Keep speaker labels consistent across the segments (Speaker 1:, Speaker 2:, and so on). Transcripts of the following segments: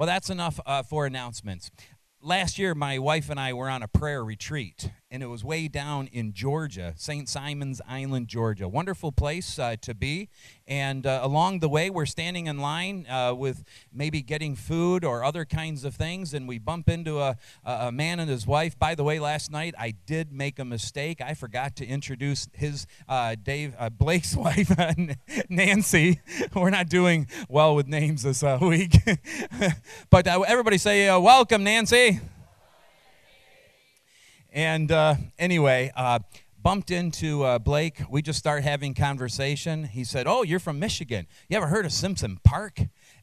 Speaker 1: Well, that's enough uh, for announcements. Last year, my wife and I were on a prayer retreat, and it was way down in Georgia, St. Simon's Island, Georgia. Wonderful place uh, to be. And uh, along the way, we're standing in line uh, with maybe getting food or other kinds of things, and we bump into a, a man and his wife. By the way, last night I did make a mistake. I forgot to introduce his uh, Dave uh, Blake's wife, Nancy. We're not doing well with names this uh, week, but everybody say welcome, Nancy. And uh, anyway, uh, bumped into uh, Blake. We just started having conversation. He said, "Oh, you're from Michigan. You ever heard of Simpson Park?"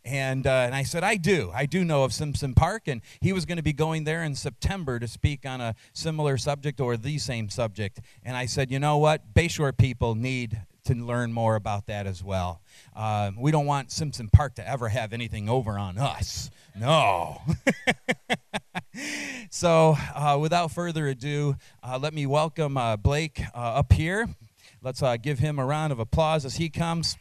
Speaker 1: And, uh, and I said, I do. I do know of Simpson Park. And he was going to be going there in September to speak on a similar subject or the same subject. And I said, you know what? Bayshore people need to learn more about that as well. Uh, we don't want Simpson Park to ever have anything over on us. No. so, uh, without further ado, uh, let me welcome uh, Blake uh, up here. Let's uh, give him a round of applause as he comes.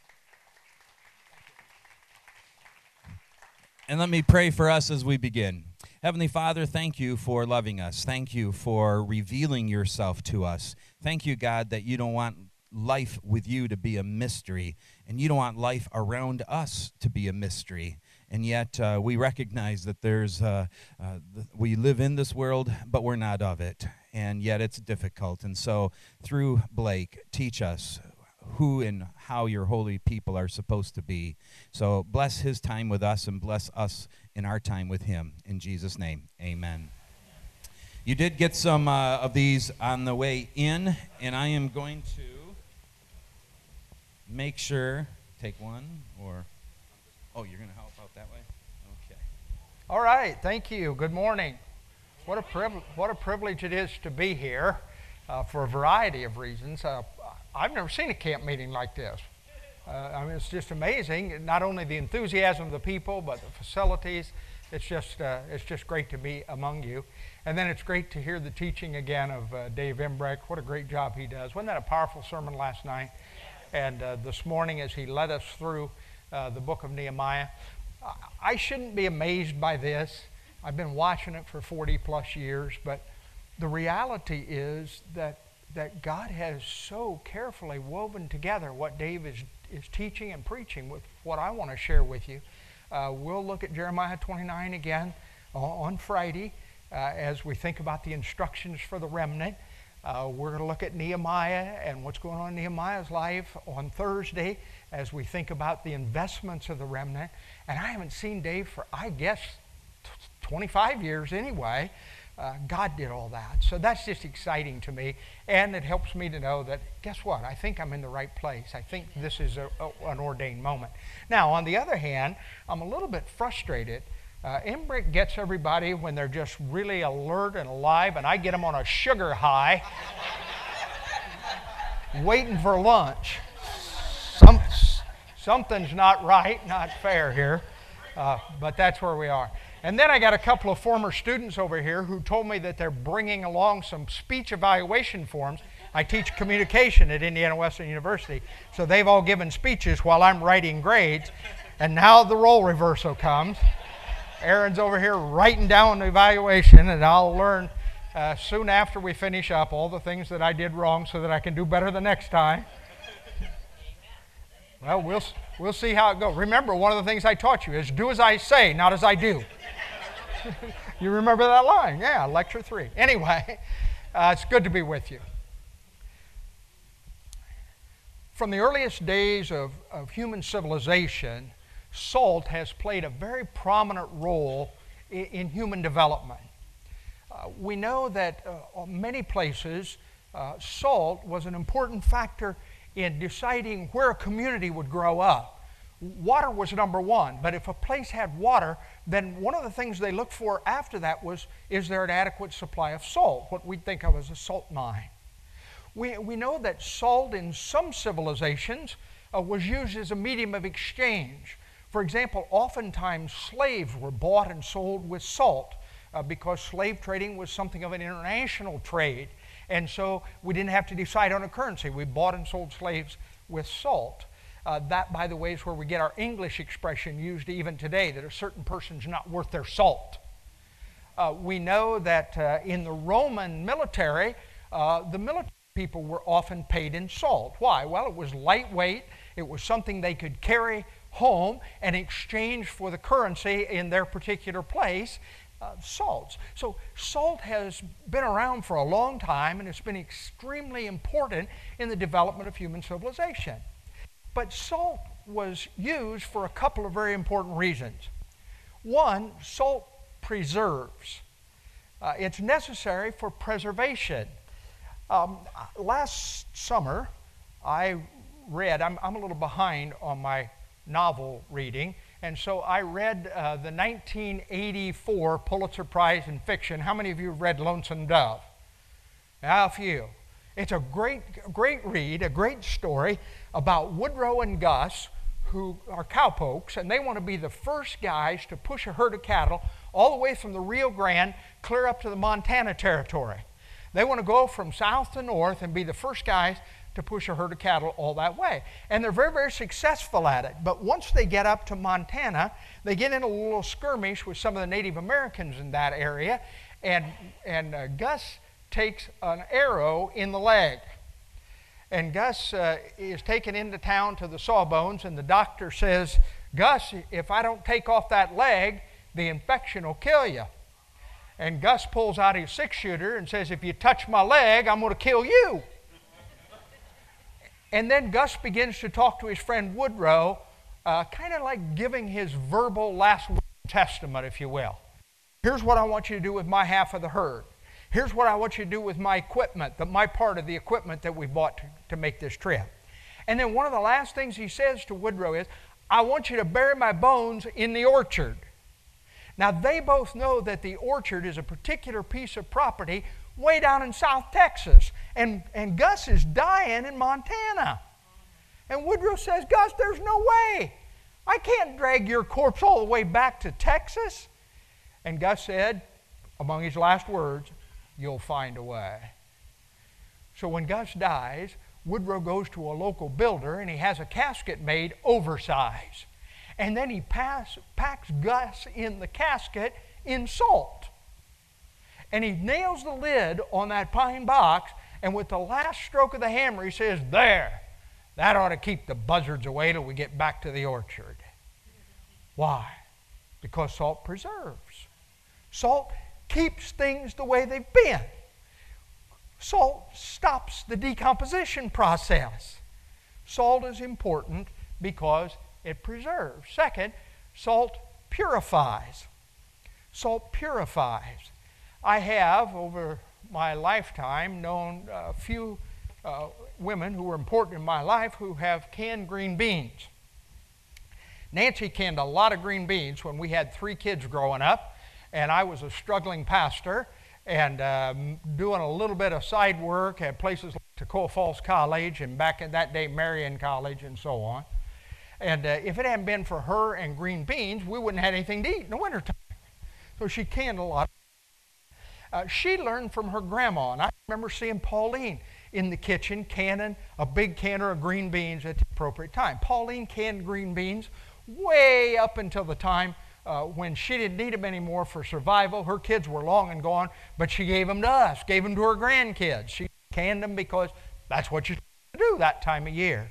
Speaker 1: And let me pray for us as we begin. Heavenly Father, thank you for loving us. Thank you for revealing yourself to us. Thank you, God, that you don't want life with you to be a mystery, and you don't want life around us to be a mystery. And yet, uh, we recognize that there's, uh, uh, th- we live in this world, but we're not of it. And yet, it's difficult. And so, through Blake, teach us who and how your holy people are supposed to be. So, bless his time with us and bless us in our time with him. In Jesus' name, amen. You did get some uh, of these on the way in, and I am going to make sure, take one, or, oh, you're going to help out that way? Okay.
Speaker 2: All right, thank you. Good morning. What a, priv- what a privilege it is to be here uh, for a variety of reasons. Uh, I've never seen a camp meeting like this. Uh, I mean, it's just amazing. Not only the enthusiasm of the people, but the facilities. It's just, uh, it's just great to be among you. And then it's great to hear the teaching again of uh, Dave Embrecht. What a great job he does. Wasn't that a powerful sermon last night? And uh, this morning, as he led us through the book of Nehemiah, I shouldn't be amazed by this. I've been watching it for 40 plus years, but the reality is that that God has so carefully woven together what Dave is, is teaching and preaching with what I want to share with you. Uh, we'll look at Jeremiah 29 again on Friday uh, as we think about the instructions for the remnant. Uh, we're going to look at Nehemiah and what's going on in Nehemiah's life on Thursday as we think about the investments of the remnant. And I haven't seen Dave for, I guess, 25 years anyway. Uh, God did all that. So that's just exciting to me. And it helps me to know that, guess what? I think I'm in the right place. I think this is a, a, an ordained moment. Now, on the other hand, I'm a little bit frustrated. Uh, Embrick gets everybody when they're just really alert and alive, and I get them on a sugar high, waiting for lunch. Some, something's not right, not fair here, uh, but that's where we are. And then I got a couple of former students over here who told me that they're bringing along some speech evaluation forms. I teach communication at Indiana Wesleyan University, so they've all given speeches while I'm writing grades. And now the role reversal comes. Aaron's over here writing down the evaluation, and I'll learn uh, soon after we finish up all the things that I did wrong so that I can do better the next time. Well, we'll, we'll see how it goes. Remember, one of the things I taught you is do as I say, not as I do. you remember that line? Yeah, lecture three. Anyway, uh, it's good to be with you. From the earliest days of, of human civilization, salt has played a very prominent role in, in human development. Uh, we know that uh, many places, uh, salt was an important factor in deciding where a community would grow up. Water was number one, but if a place had water, then one of the things they looked for after that was is there an adequate supply of salt, what we'd think of as a salt mine. We, we know that salt in some civilizations uh, was used as a medium of exchange. For example, oftentimes slaves were bought and sold with salt uh, because slave trading was something of an international trade. And so we didn't have to decide on a currency. We bought and sold slaves with salt. Uh, that, by the way, is where we get our English expression used even today that a certain person's not worth their salt. Uh, we know that uh, in the Roman military, uh, the military people were often paid in salt. Why? Well, it was lightweight, it was something they could carry home and exchange for the currency in their particular place. Uh, salts. So, salt has been around for a long time and it's been extremely important in the development of human civilization. But salt was used for a couple of very important reasons. One, salt preserves, uh, it's necessary for preservation. Um, last summer, I read, I'm, I'm, a little behind on my novel reading, and so I read uh, the 1984 Pulitzer Prize in Fiction. How many of you have read Lonesome Dove? A few. It's a great, great read, a great story about Woodrow and Gus, who are cowpokes, and they want to be the first guys to push a herd of cattle all the way from the Rio Grande clear up to the Montana territory. They want to go from south to north and be the first guys to push a herd of cattle all that way. And they're very, very successful at it. But once they get up to Montana, they get in a little skirmish with some of the Native Americans in that area, and, and uh, Gus takes an arrow in the leg. And Gus uh, is taken into town to the sawbones, and the doctor says, Gus, if I don't take off that leg, the infection will kill you. And Gus pulls out his six shooter and says, If you touch my leg, I'm going to kill you. And then Gus begins to talk to his friend Woodrow, uh, kind of like giving his verbal last testament, if you will. Here's what I want you to do with my half of the herd. Here's what I want you to do with my equipment, the, my part of the equipment that we bought to, to make this trip. And then one of the last things he says to Woodrow is, I want you to bury my bones in the orchard. Now, they both know that the orchard is a particular piece of property way down in South Texas. And, and Gus is dying in Montana. And Woodrow says, Gus, there's no way. I can't drag your corpse all the way back to Texas. And Gus said, among his last words, You'll find a way. So when Gus dies, Woodrow goes to a local builder and he has a casket made oversized. And then he pass, packs Gus in the casket in salt. And he nails the lid on that pine box, and with the last stroke of the hammer, he says, There, that ought to keep the buzzards away till we get back to the orchard. Why? Because salt preserves. Salt keeps things the way they've been. Salt stops the decomposition process. Salt is important because it preserves. Second, salt purifies. Salt purifies. I have, over my lifetime, known a few uh, women who were important in my life who have canned green beans. Nancy canned a lot of green beans when we had three kids growing up, and I was a struggling pastor and um, doing a little bit of side work at places like Toccoa Falls College and back in that day Marion College and so on. And uh, if it hadn't been for her and green beans, we wouldn't have anything to eat in the wintertime. So she canned a lot. Uh, she learned from her grandma, and I remember seeing Pauline in the kitchen canning a big canner of green beans at the appropriate time. Pauline canned green beans way up until the time uh, when she didn't need them anymore for survival. Her kids were long and gone, but she gave them to us, gave them to her grandkids. She canned them because that's what you do that time of year.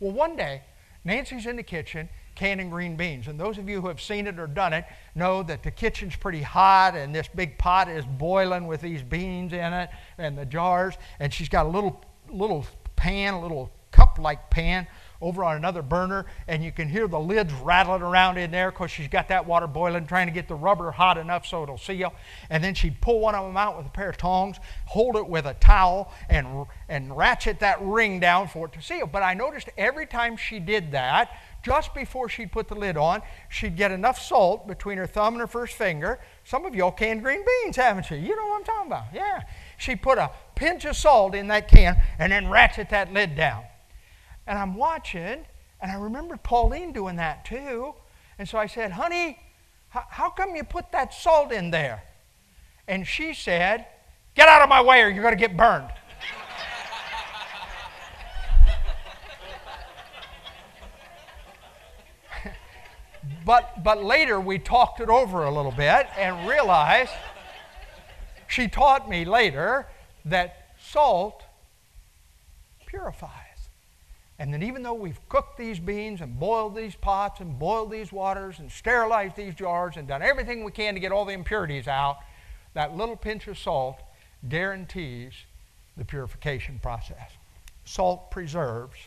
Speaker 2: Well, one day, Nancy's in the kitchen canning green beans. And those of you who have seen it or done it know that the kitchen's pretty hot and this big pot is boiling with these beans in it and the jars. And she's got a little, little pan, a little cup like pan over on another burner, and you can hear the lids rattling around in there because she's got that water boiling, trying to get the rubber hot enough so it'll seal. And then she'd pull one of them out with a pair of tongs, hold it with a towel, and, and ratchet that ring down for it to seal. But I noticed every time she did that, just before she'd put the lid on, she'd get enough salt between her thumb and her first finger. Some of y'all canned green beans, haven't you? You know what I'm talking about. Yeah. She put a pinch of salt in that can and then ratchet that lid down. And I'm watching, and I remember Pauline doing that too. And so I said, Honey, how come you put that salt in there? And she said, Get out of my way or you're going to get burned. But, but later we talked it over a little bit and realized she taught me later that salt purifies. And then, even though we've cooked these beans and boiled these pots and boiled these waters and sterilized these jars and done everything we can to get all the impurities out, that little pinch of salt guarantees the purification process. Salt preserves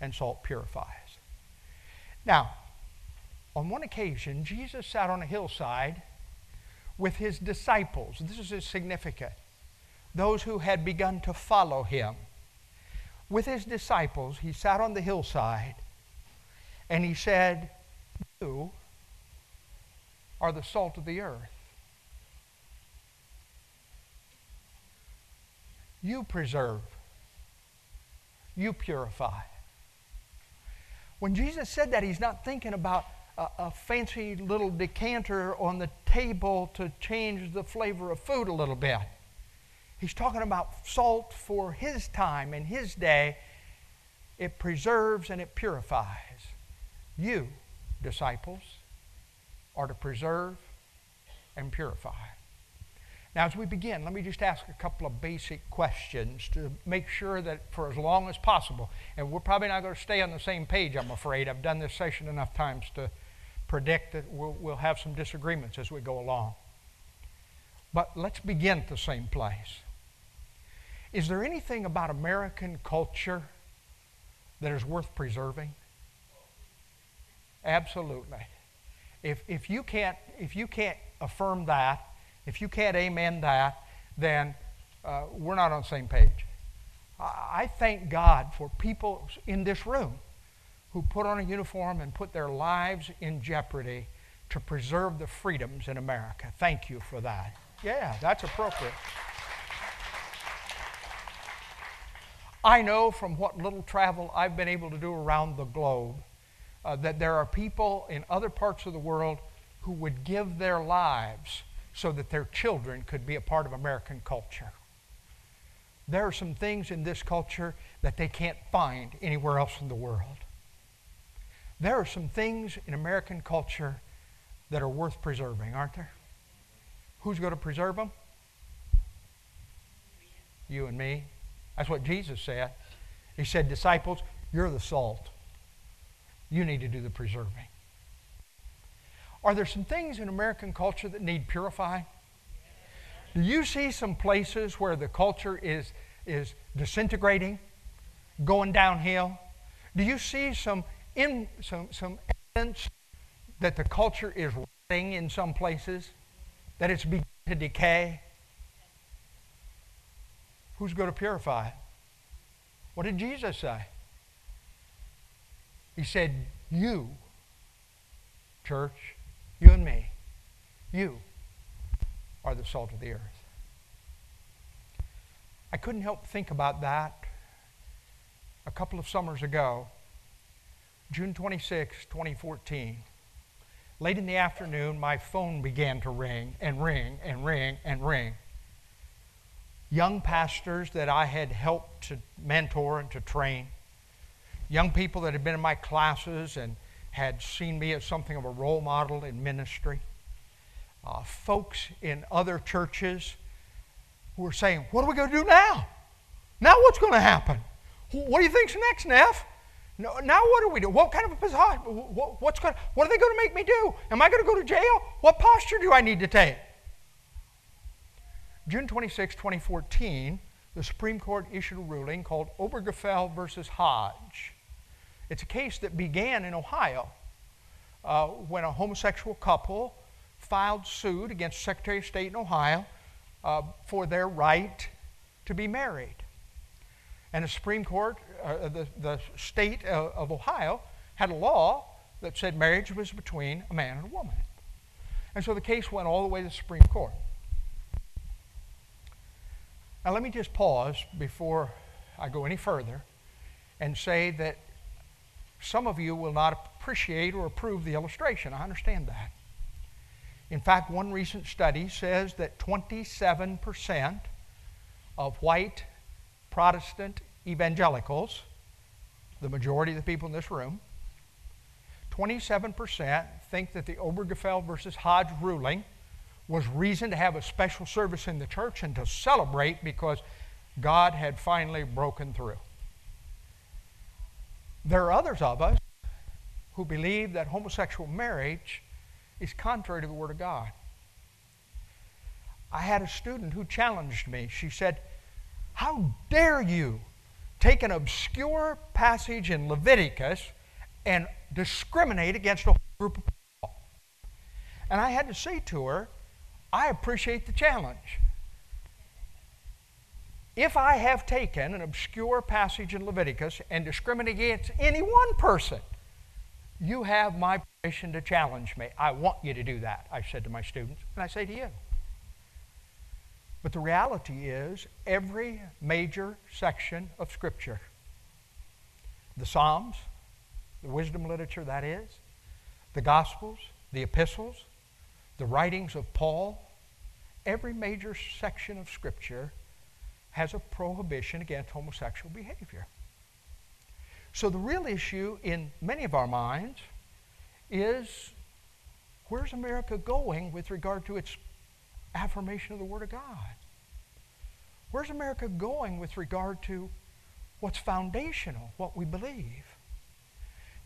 Speaker 2: and salt purifies. Now, on one occasion, Jesus sat on a hillside with his disciples. This is significant. Those who had begun to follow him. With his disciples, he sat on the hillside and he said, You are the salt of the earth. You preserve. You purify. When Jesus said that, he's not thinking about a, a, fancy little decanter on the table to change the flavor of food a little bit. He's talking about salt for his time and his day. It preserves and it purifies. You, disciples, are to preserve and purify. Now, as we begin, let me just ask a couple of basic questions to make sure that for as long as possible, and we're probably not going to stay on the same page, I'm afraid. I've done this session enough times to predict that we'll, we'll have some disagreements as we go along. But let's begin at the same place. Is there anything about American culture that is worth preserving? Absolutely. If, if, you can't, if you can't affirm that, if you can't amen that, then uh, we're not on the same page. I thank God for people in this room who put on a uniform and put their lives in jeopardy to preserve the freedoms in America. Thank you for that. Yeah, that's appropriate. I know from what little travel I've been able to do around the globe uh, that there are people in other parts of the world who would give their lives so that their children could be a part of American culture. There are some things in this culture that they can't find anywhere else in the world. There are some things in American culture that are worth preserving, aren't there? Who's going to preserve them? You and me. That's what Jesus said. He said, Disciples, you're the salt. You need to do the preserving. Are there some things in American culture that need purifying? Do you see some places where the culture is, is disintegrating, going downhill? Do you see some, in, some, some evidence that the culture is rotting in some places, that it's beginning to decay? Who's going to purify it? What did Jesus say? He said, You, church, you and me. You are the salt of the earth. I couldn't help think about that a couple of summers ago, June 26, 2014. Late in the afternoon, my phone began to ring and ring and ring and ring. Young pastors that I had helped to mentor and to train, young people that had been in my classes and had seen me as something of a role model in ministry. Uh, folks in other churches who were saying, What are we going to do now? Now what's going to happen? What do you think's next, Neff? No, now what do we do? What kind of a position? What's going, what are they going to make me do? Am I going to go to jail? What posture do I need to take? June 26, 2014, the Supreme Court issued a ruling called Obergefell versus Hodge. It's a case that began in Ohio uh, when a homosexual couple filed suit against Secretary of State in Ohio uh, for their right to be married. And the Supreme Court, uh, the, the state of Ohio, had a law that said marriage was between a man and a woman. And so the case went all the way to the Supreme Court. Now, let me just pause before I go any further and say that some of you will not appreciate or approve the illustration. I understand that. In fact, one recent study says that 27% of white Protestant evangelicals, the majority of the people in this room, 27% think that the Obergefell versus Hodge ruling was reason to have a special service in the church and to celebrate because God had finally broken through. There are others of us who believe that homosexual marriage is contrary to the Word of God. I had a student who challenged me. She said, How dare you take an obscure passage in Leviticus and discriminate against a whole group of people? And I had to say to her, I appreciate the challenge. If I have taken an obscure passage in Leviticus and discriminated against any one person, you have my permission to challenge me. I want you to do that, I said to my students, and I say to you. But the reality is, every major section of Scripture, the Psalms, the wisdom literature, that is, the Gospels, the epistles, the writings of Paul, every major section of Scripture has a prohibition against homosexual behavior. So the real issue in many of our minds is where's America going with regard to its affirmation of the Word of God? Where's America going with regard to what's foundational, what we believe?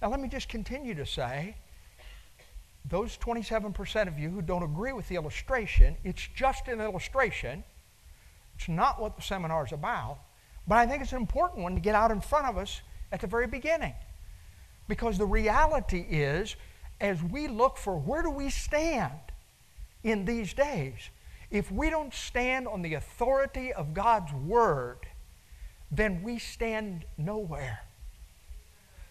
Speaker 2: Now, let me just continue to say those 27% of you who don't agree with the illustration, it's just an illustration. It's not what the seminar is about. But I think it's an important one to get out in front of us at the very beginning. Because the reality is, as we look for where do we stand in these days, if we don't stand on the authority of God's Word, then we stand nowhere.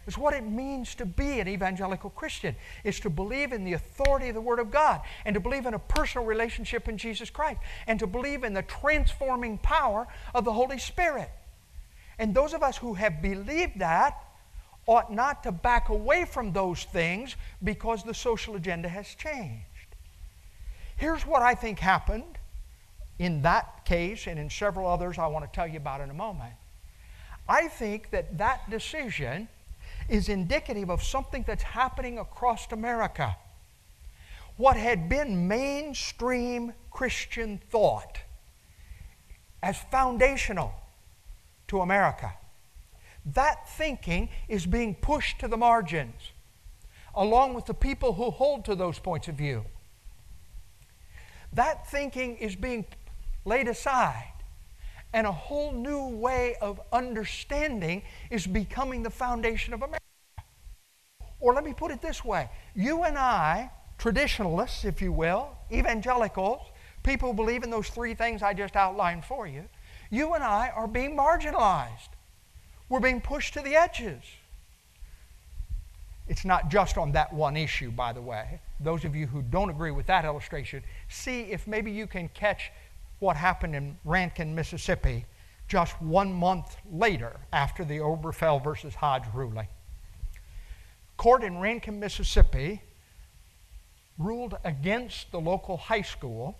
Speaker 2: It's what it means to be an evangelical Christian. Is to believe in the authority of the Word of God and to believe in a personal relationship in Jesus Christ and to believe in the transforming power of the Holy Spirit. And those of us who have believed that ought not to back away from those things because the social agenda has changed. Here's what I think happened in that case and in several others I want to tell you about in a moment. I think that that decision is indicative of something that's happening across America. What had been mainstream Christian thought as foundational to America, that thinking is being pushed to the margins, along with the people who hold to those points of view. That thinking is being laid aside and a whole new way of understanding is becoming the foundation of America. Or let me put it this way you and I, traditionalists, if you will, evangelicals, people who believe in those three things I just outlined for you, you and I are being marginalized. We're being pushed to the edges. It's not just on that one issue, by the way. Those of you who don't agree with that illustration, see if maybe you can catch what happened in Rankin, Mississippi, just one month later after the Obergefell versus Hodge ruling. Court in Rankin, Mississippi ruled against the local high school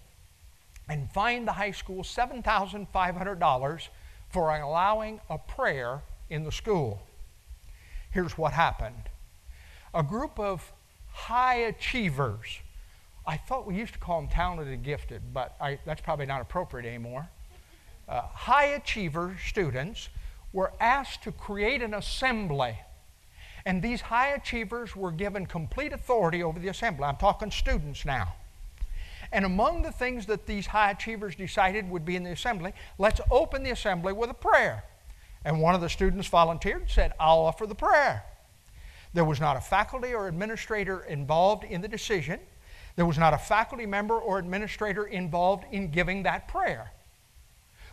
Speaker 2: and fined the high school $7,500 for allowing a prayer in the school. Here's what happened a group of high achievers I thought we used to call them talented and gifted, but I, that's probably not appropriate anymore. Uh, high achiever students were asked to create an assembly. And these high achievers were given complete authority over the assembly. I'm talking students now. And among the things that these high achievers decided would be in the assembly, let's open the assembly with a prayer. And one of the students volunteered and said, I'll offer the prayer. There was not a faculty or administrator involved in the decision. There was not a faculty member or administrator involved in giving that prayer.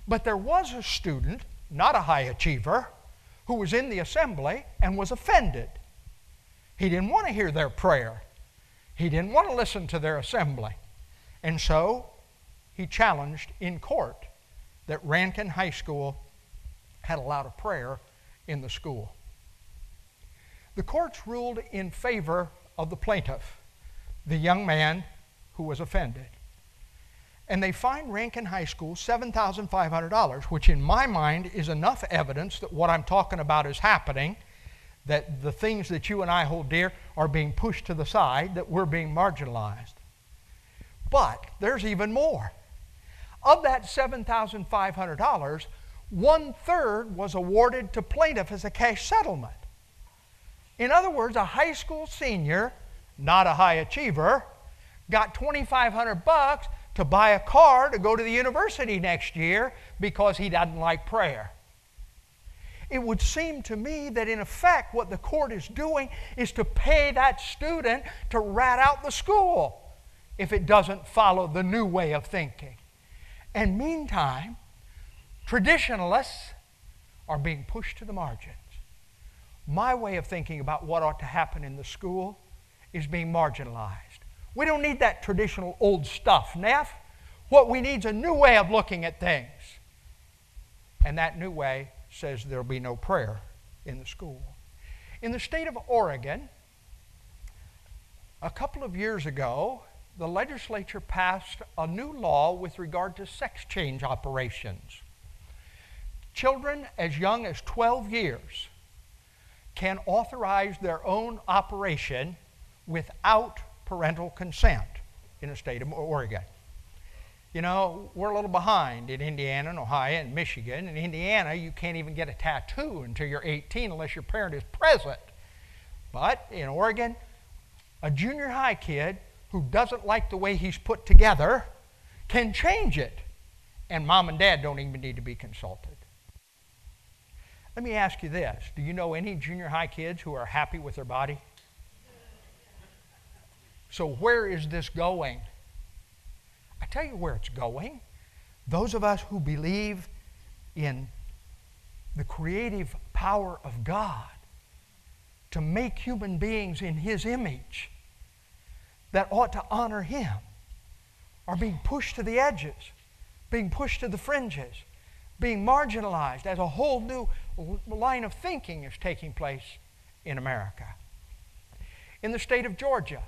Speaker 2: But there was a student, not a high achiever, who was in the assembly and was offended. He didn't want to hear their prayer, he didn't want to listen to their assembly. And so he challenged in court that Rankin High School had allowed a prayer in the school. The courts ruled in favor of the plaintiff the young man who was offended. And they fined Rankin High School $7,500, which in my mind is enough evidence that what I'm talking about is happening, that the things that you and I hold dear are being pushed to the side, that we're being marginalized. But there's even more. Of that $7,500, one third was awarded to plaintiff as a cash settlement. In other words, a high school senior, not a high achiever, got 2,500 bucks to buy a car to go to the university next year because he doesn't like prayer. It would seem to me that in effect what the court is doing is to pay that student to rat out the school if it doesn't follow the new way of thinking. And meantime, traditionalists are being pushed to the margins. My way of thinking about what ought to happen in the school is being marginalized. We don't need that traditional old stuff, Neff. What we need is a new way of looking at things. And that new way says there'll be no prayer in the school. In the state of Oregon, a couple of years ago, the legislature passed a new law with regard to sex change operations. Children as young as 12 years can authorize their own operation without parental consent in the state of Oregon. You know, we're a little behind in Indiana and Ohio and Michigan. In Indiana, you can't even get a tattoo until you're 18 unless your parent is present. But in Oregon, a junior high kid who doesn't like the way he's put together can change it. And mom and dad don't even need to be consulted. Let me ask you this Do you know any junior high kids who are happy with their body? So, where is this going? I tell you where it's going. Those of us who believe in the creative power of God to make human beings in His image that ought to honor Him are being pushed to the edges, being pushed to the fringes, being marginalized as a whole new line of thinking is taking place in America. In the state of Georgia,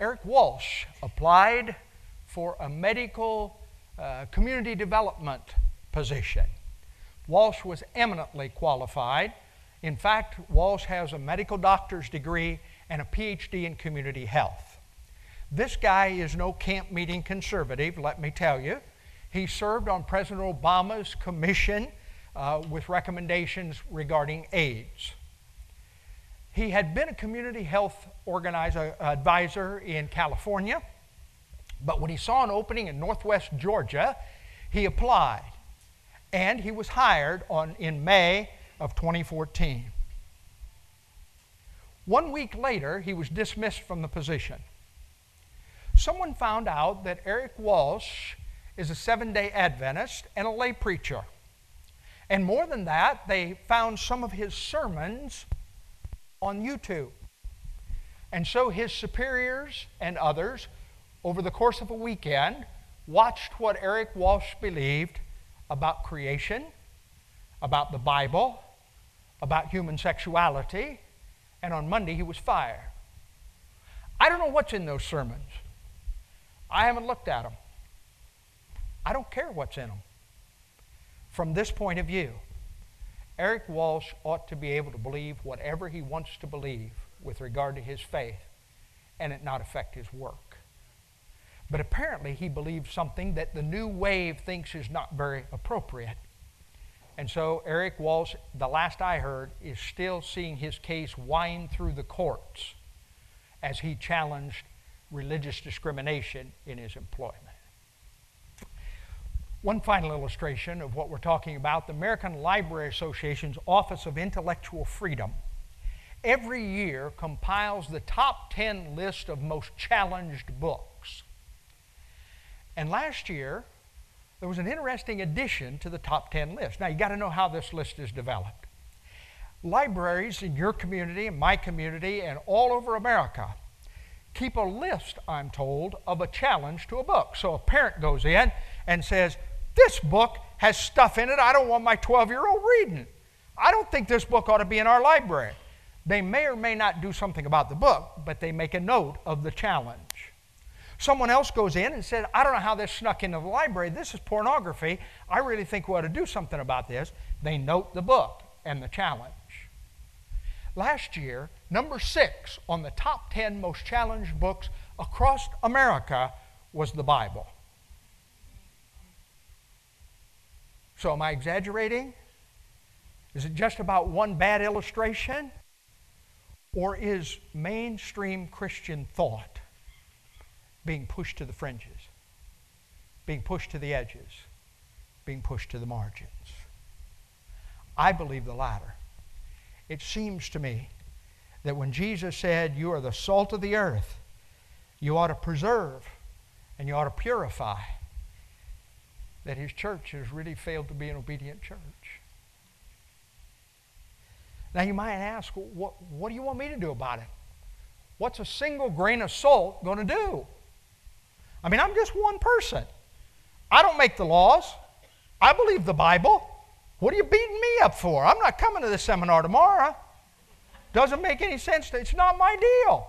Speaker 2: Eric Walsh applied for a medical uh, community development position. Walsh was eminently qualified. In fact, Walsh has a medical doctor's degree and a PhD in community health. This guy is no camp meeting conservative, let me tell you. He served on President Obama's commission uh, with recommendations regarding AIDS. He had been a community health organizer, advisor in California, but when he saw an opening in northwest Georgia, he applied. And he was hired on, in May of 2014. One week later, he was dismissed from the position. Someone found out that Eric Walsh is a seven day Adventist and a lay preacher. And more than that, they found some of his sermons on YouTube. And so his superiors and others, over the course of a weekend, watched what Eric Walsh believed about creation, about the Bible, about human sexuality, and on Monday he was fired. I don't know what's in those sermons. I haven't looked at them. I don't care what's in them. From this point of view, Eric Walsh ought to be able to believe whatever he wants to believe with regard to his faith and it not affect his work. But apparently, he believes something that the new wave thinks is not very appropriate. And so, Eric Walsh, the last I heard, is still seeing his case wind through the courts as he challenged religious discrimination in his employment. One final illustration of what we're talking about the American Library Association's Office of Intellectual Freedom every year compiles the top 10 list of most challenged books. And last year, there was an interesting addition to the top 10 list. Now, you got to know how this list is developed. Libraries in your community, in my community, and all over America keep a list, I'm told, of a challenge to a book. So a parent goes in and says, this book has stuff in it I don't want my 12 year old reading. I don't think this book ought to be in our library. They may or may not do something about the book, but they make a note of the challenge. Someone else goes in and says, I don't know how this snuck into the library. This is pornography. I really think we ought to do something about this. They note the book and the challenge. Last year, number six on the top 10 most challenged books across America was the Bible. So, am I exaggerating? Is it just about one bad illustration? Or is mainstream Christian thought being pushed to the fringes, being pushed to the edges, being pushed to the margins? I believe the latter. It seems to me that when Jesus said, You are the salt of the earth, you ought to preserve and you ought to purify, that his church has really failed to be an obedient church. Now you might ask, what, what do you want me to do about it? What's a single grain of salt going to do? I mean, I'm just one person. I don't make the laws. I believe the Bible. What are you beating me up for? I'm not coming to the seminar tomorrow. Doesn't make any sense. It's not my deal.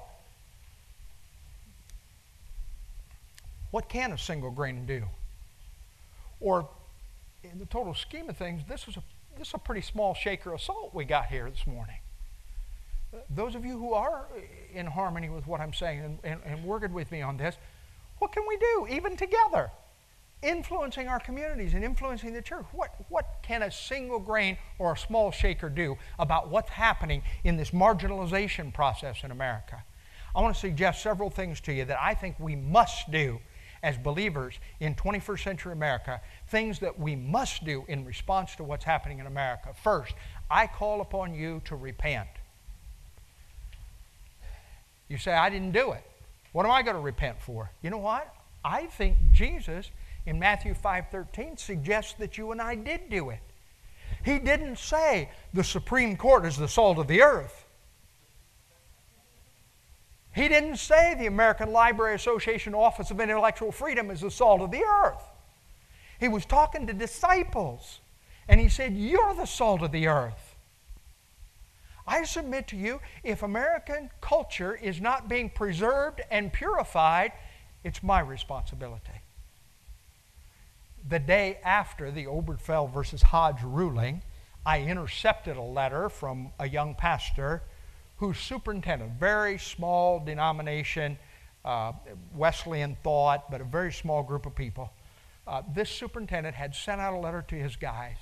Speaker 2: What can a single grain do? Or, in the total scheme of things, this is a, this is a pretty small shaker of salt we got here this morning. Those of you who are in harmony with what I'm saying and, and, and working with me on this, what can we do, even together? influencing our communities and influencing the church. What, what can a single grain or a small shaker do about what's happening in this marginalization process in America? I want to suggest several things to you that I think we must do as believers in 21st century America, things that we must do in response to what's happening in America. First, I call upon you to repent. You say, I didn't do it. What am I going to repent for? You know what? I think Jesus in Matthew 5:13 suggests that you and I did do it. He didn't say the Supreme Court is the salt of the earth. He didn't say the American Library Association Office of Intellectual Freedom is the salt of the earth. He was talking to disciples, and he said, You're the salt of the earth. I submit to you, if American culture is not being preserved and purified, it's my responsibility the day after the Obergefell versus Hodge ruling, I intercepted a letter from a young pastor whose superintendent, very small denomination, uh, Wesleyan thought, but a very small group of people. Uh, this superintendent had sent out a letter to his guys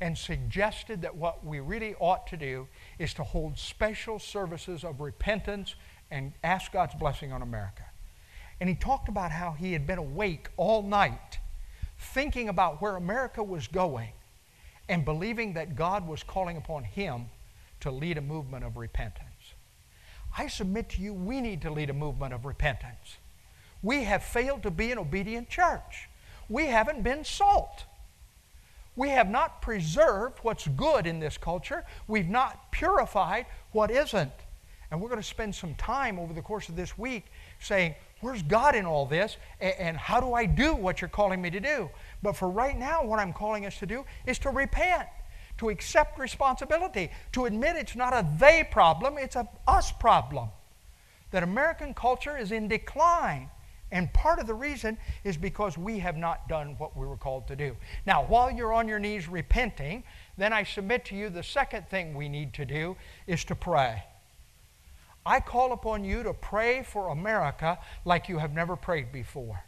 Speaker 2: and suggested that what we really ought to do is to hold special services of repentance and ask God's blessing on America. And he talked about how he had been awake all night thinking about where America was going and believing that God was calling upon him to lead a movement of repentance. I submit to you, we need to lead a movement of repentance. We have failed to be an obedient church. We haven't been salt. We have not preserved what's good in this culture. We've not purified what isn't. And we're going to spend some time over the course of this week saying, Where's God in all this? And how do I do what you're calling me to do? But for right now, what I'm calling us to do is to repent, to accept responsibility, to admit it's not a they problem, it's a us problem. That American culture is in decline. And part of the reason is because we have not done what we were called to do. Now, while you're on your knees repenting, then I submit to you the second thing we need to do is to pray. I call upon you to pray for America like you have never prayed before.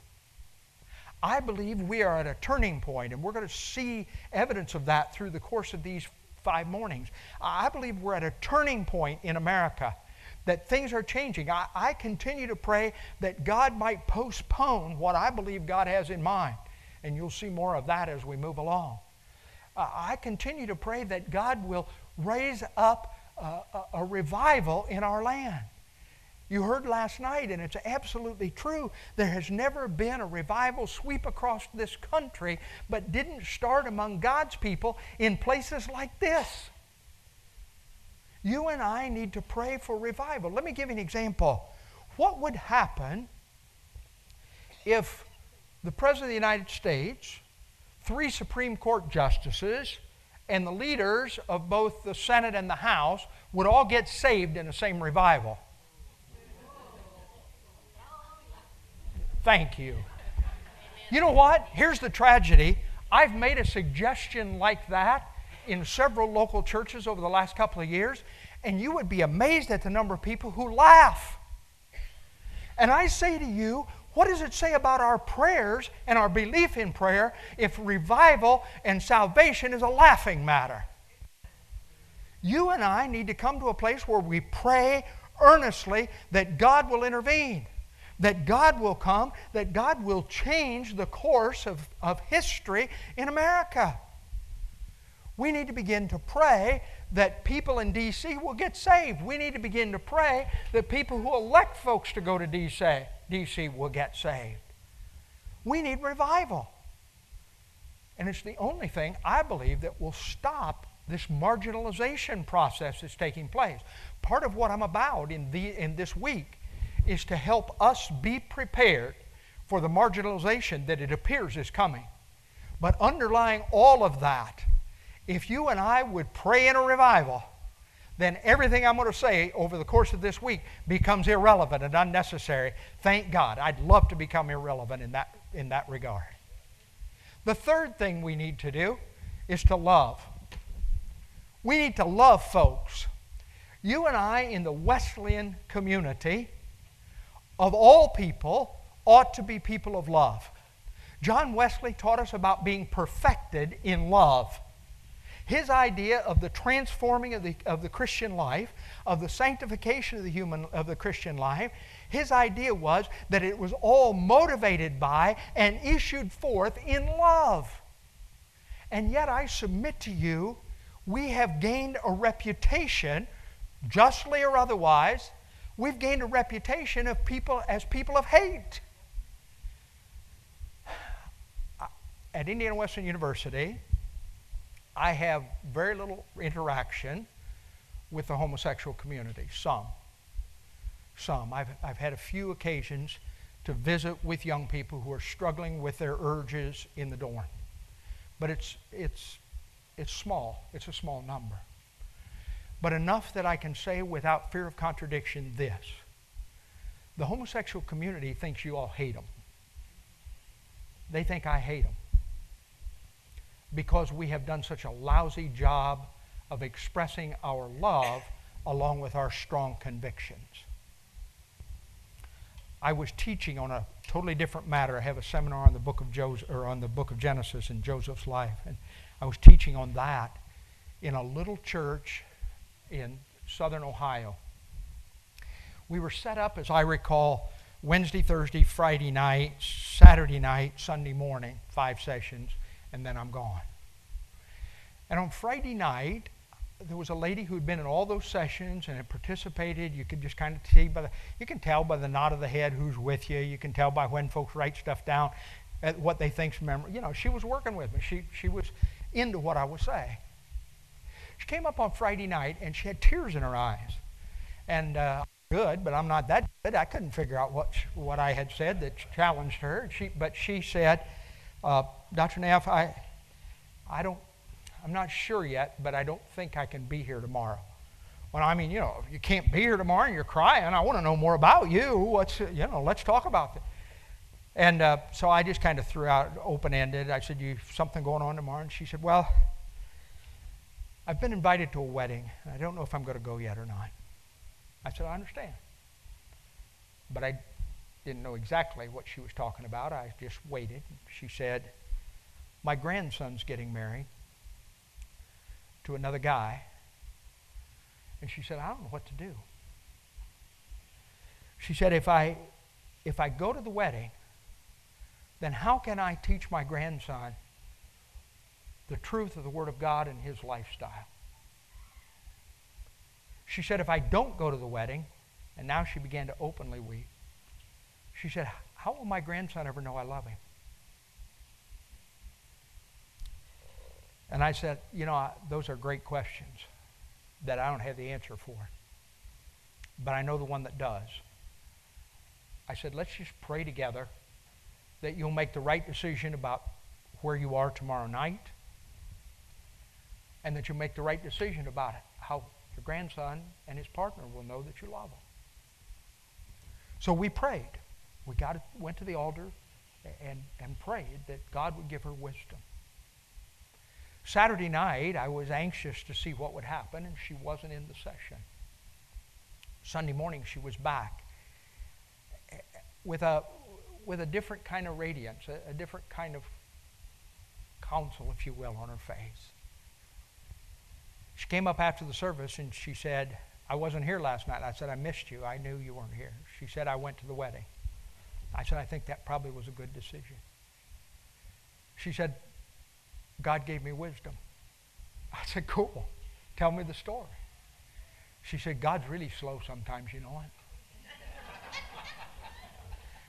Speaker 2: I believe we are at a turning point, and we're going to see evidence of that through the course of these five mornings. I believe we're at a turning point in America, that things are changing. I, I continue to pray that God might postpone what I believe God has in mind, and you'll see more of that as we move along. Uh, I continue to pray that God will raise up a, a revival in our land. You heard last night, and it's absolutely true. There has never been a revival sweep across this country, but didn't start among God's people in places like this. You and I need to pray for revival. Let me give you an example. What would happen if the President of the United States, three Supreme Court justices, and the leaders of both the Senate and the House would all get saved in the same revival. Thank you. You know what? Here's the tragedy. I've made a suggestion like that in several local churches over the last couple of years, and you would be amazed at the number of people who laugh. And I say to you, what does it say about our prayers and our belief in prayer if revival and salvation is a laughing matter? You and I need to come to a place where we pray earnestly that God will intervene, that God will come, that God will change the course of, of history in America. We need to begin to pray that people in D.C. will get saved. We need to begin to pray that people who elect folks to go to D.C. D.C. will get saved. We need revival. And it's the only thing I believe that will stop this marginalization process that's taking place. Part of what I'm about in, the, in this week is to help us be prepared for the marginalization that it appears is coming. But underlying all of that, if you and I would pray in a revival, then everything I'm going to say over the course of this week becomes irrelevant and unnecessary. Thank God. I'd love to become irrelevant in that, in that regard. The third thing we need to do is to love. We need to love folks. You and I in the Wesleyan community, of all people, ought to be people of love. John Wesley taught us about being perfected in love. His idea of the transforming of the, of the Christian life, of the sanctification of the human of the Christian life, his idea was that it was all motivated by and issued forth in love. And yet I submit to you, we have gained a reputation, justly or otherwise, we've gained a reputation of people as people of hate. At Indiana Wesleyan University, I have very little interaction with the homosexual community. Some. Some. I've, I've had a few occasions to visit with young people who are struggling with their urges in the dorm. But it's, it's, it's small, it's a small number. But enough that I can say without fear of contradiction this the homosexual community thinks you all hate them. They think I hate them because we have done such a lousy job of expressing our love along with our strong convictions. I was teaching on a totally different matter. I have a seminar on the book of Joseph, or on the book of Genesis and Joseph's life, and I was teaching on that in a little church in southern Ohio. We were set up, as I recall, Wednesday, Thursday, Friday night, Saturday night, Sunday morning, five sessions and then I'm gone. And on Friday night, there was a lady who'd been in all those sessions and had participated. You could just kind of see by the, you can tell by the nod of the head who's with you. You can tell by when folks write stuff down at what they think's memory. You know, she was working with me. She, she was into what I was saying. She came up on Friday night and she had tears in her eyes. And uh, good, but I'm not that good. I couldn't figure out what, what I had said that challenged her. She, but she said, uh, Dr. Neff, I, I don't, I'm not sure yet, but I don't think I can be here tomorrow. Well, I mean, you know, you can't be here tomorrow and you're crying. I want to know more about you. What's, you know, let's talk about it. And uh, so I just kind of threw out open-ended. I said, "You something going on tomorrow?" And she said, "Well, I've been invited to a wedding, and I don't know if I'm going to go yet or not." I said, "I understand, but I didn't know exactly what she was talking about. I just waited. She said, My grandson's getting married to another guy. And she said, I don't know what to do. She said, if I, if I go to the wedding, then how can I teach my grandson the truth of the Word of God and his lifestyle? She said, if I don't go to the wedding, and now she began to openly weep, she said, How will my grandson ever know I love him? And I said, You know, those are great questions that I don't have the answer for. But I know the one that does. I said, Let's just pray together that you'll make the right decision about where you are tomorrow night and that you'll make the right decision about how your grandson and his partner will know that you love them. So we prayed we got went to the altar and, and prayed that God would give her wisdom. Saturday night, I was anxious to see what would happen, and she wasn't in the session. Sunday morning, she was back with a, with a different kind of radiance, a, a different kind of counsel, if you will, on her face. She came up after the service and she said, I wasn't here last night. I said, I missed you. I knew you weren't here. She said, I went to the wedding. I said, I think that probably was a good decision. She said, God gave me wisdom. I said, Cool. Tell me the story. She said, God's really slow sometimes, you know it.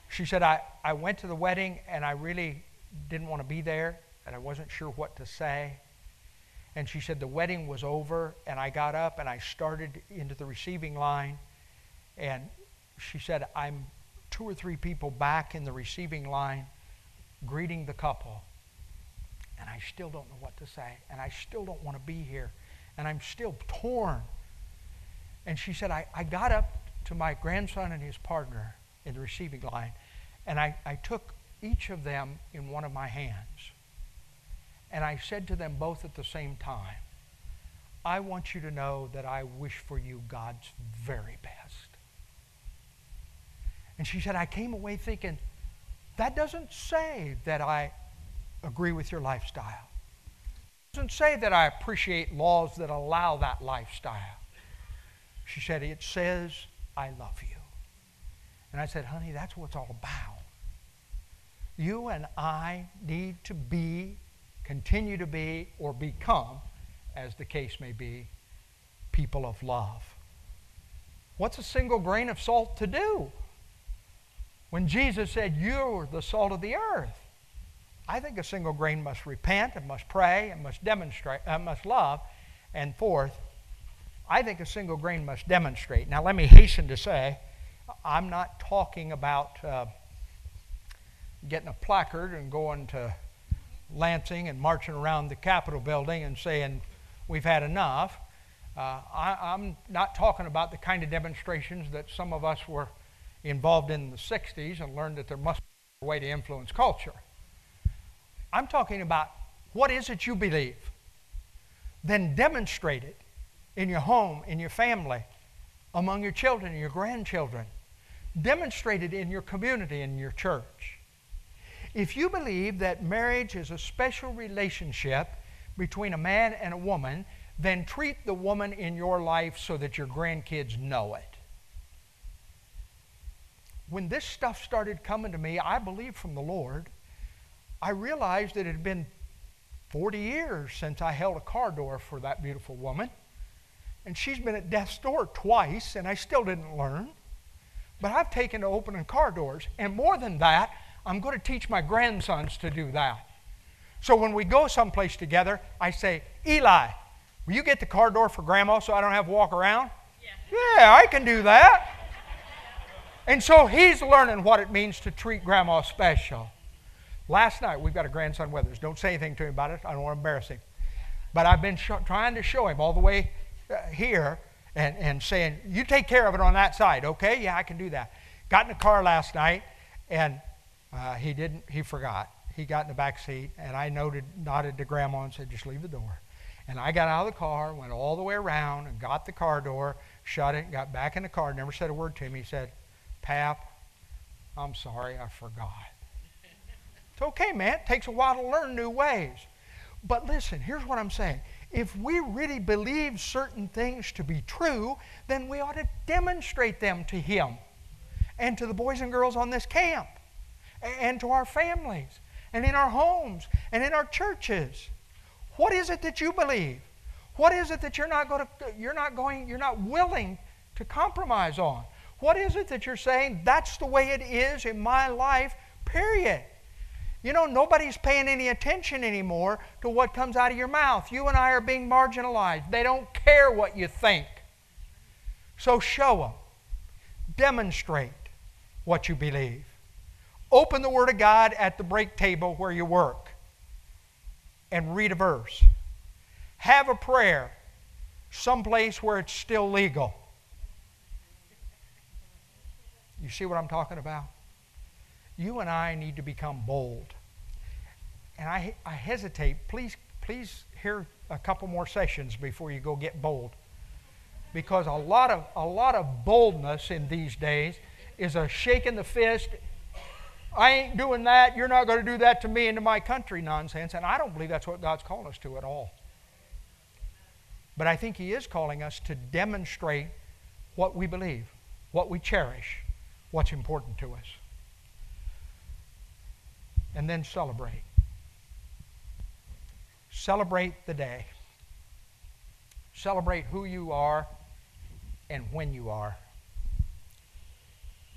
Speaker 2: she said, I, I went to the wedding and I really didn't want to be there and I wasn't sure what to say. And she said, The wedding was over and I got up and I started into the receiving line. And she said, I'm two or three people back in the receiving line greeting the couple. And I still don't know what to say. And I still don't want to be here. And I'm still torn. And she said, I, I got up to my grandson and his partner in the receiving line, and I, I took each of them in one of my hands. And I said to them both at the same time, I want you to know that I wish for you God's very best. And she said, I came away thinking, that doesn't say that I agree with your lifestyle. It doesn't say that I appreciate laws that allow that lifestyle. She said, It says, I love you. And I said, Honey, that's what it's all about. You and I need to be, continue to be, or become, as the case may be, people of love. What's a single grain of salt to do? When Jesus said, You're the salt of the earth, I think a single grain must repent and must pray and must demonstrate, uh, must love. And fourth, I think a single grain must demonstrate. Now, let me hasten to say, I'm not talking about uh, getting a placard and going to Lansing and marching around the Capitol building and saying, we've had enough. Uh, I, I'm not talking about the kind of demonstrations that some of us were involved in, in the 60s and learned that there must be a way to influence culture. I'm talking about what is it you believe? Then demonstrate it in your home, in your family, among your children your grandchildren. Demonstrate it in your community, in your church. If you believe that marriage is a special relationship between a man and a woman, then treat the woman in your life so that your grandkids know it. When this stuff started coming to me, I believe from the Lord, I realized that it had been 40 years since I held a car door for that beautiful woman. And she's been at death's door twice, and I still didn't learn. But I've taken to opening car doors. And more than that, I'm going to teach my grandsons to do that. So when we go someplace together, I say, Eli, will you get the car door for grandma so I don't have to walk around? Yeah, yeah I can do that. And so he's learning what it means to treat grandma special. Last night, we've got a grandson with us. Don't say anything to him about it. I don't want to embarrass him. But I've been sh- trying to show him all the way uh, here and, and saying, You take care of it on that side, okay? Yeah, I can do that. Got in the car last night and uh, he didn't, he forgot. He got in the back seat and I noted, nodded to grandma and said, Just leave the door. And I got out of the car, went all the way around and got the car door, shut it, got back in the car, never said a word to him. He said, Pap, I'm sorry, I forgot. It's okay, man. It takes a while to learn new ways. But listen, here's what I'm saying if we really believe certain things to be true, then we ought to demonstrate them to Him and to the boys and girls on this camp and to our families and in our homes and in our churches. What is it that you believe? What is it that you're not going to, you're not going, you're not willing to compromise on? What is it that you're saying that's the way it is in my life, period? You know, nobody's paying any attention anymore to what comes out of your mouth. You and I are being marginalized. They don't care what you think. So show them. Demonstrate what you believe. Open the Word of God at the break table where you work and read a verse. Have a prayer someplace where it's still legal. You see what I'm talking about? you and I need to become bold. And I, I hesitate. Please, please hear a couple more sessions before you go get bold. because a lot of a lot of boldness in these days is a shaking the fist. I ain't doing that. You're not going to do that to me and to my country nonsense. And I don't believe that's what God's calling us to at all. But I think He is calling us to demonstrate what we believe, what we cherish, what's important to us. And then celebrate. Celebrate the day. Celebrate who you are and when you are.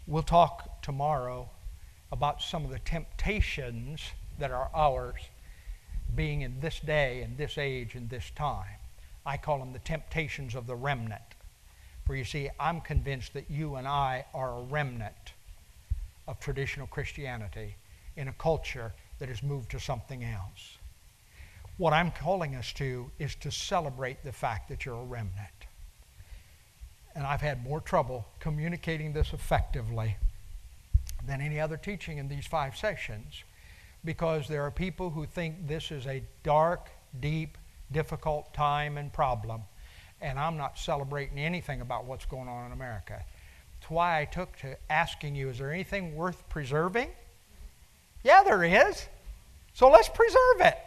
Speaker 2: We'll talk tomorrow about some of the temptations that are ours being in this day and this age and this time. I call them the temptations of the remnant. For you see, I'm convinced that you and I are a remnant of traditional Christianity in a culture that has moved to something else. What I'm calling us to is to celebrate the fact that you're a remnant. And I've had more trouble communicating this effectively than any other teaching in these five sessions because there are people who think this is a dark, deep, difficult time and problem. And I'm not celebrating anything about what's going on in America. That's why I took to asking you is there anything worth preserving? Yeah, there is. So let's preserve it.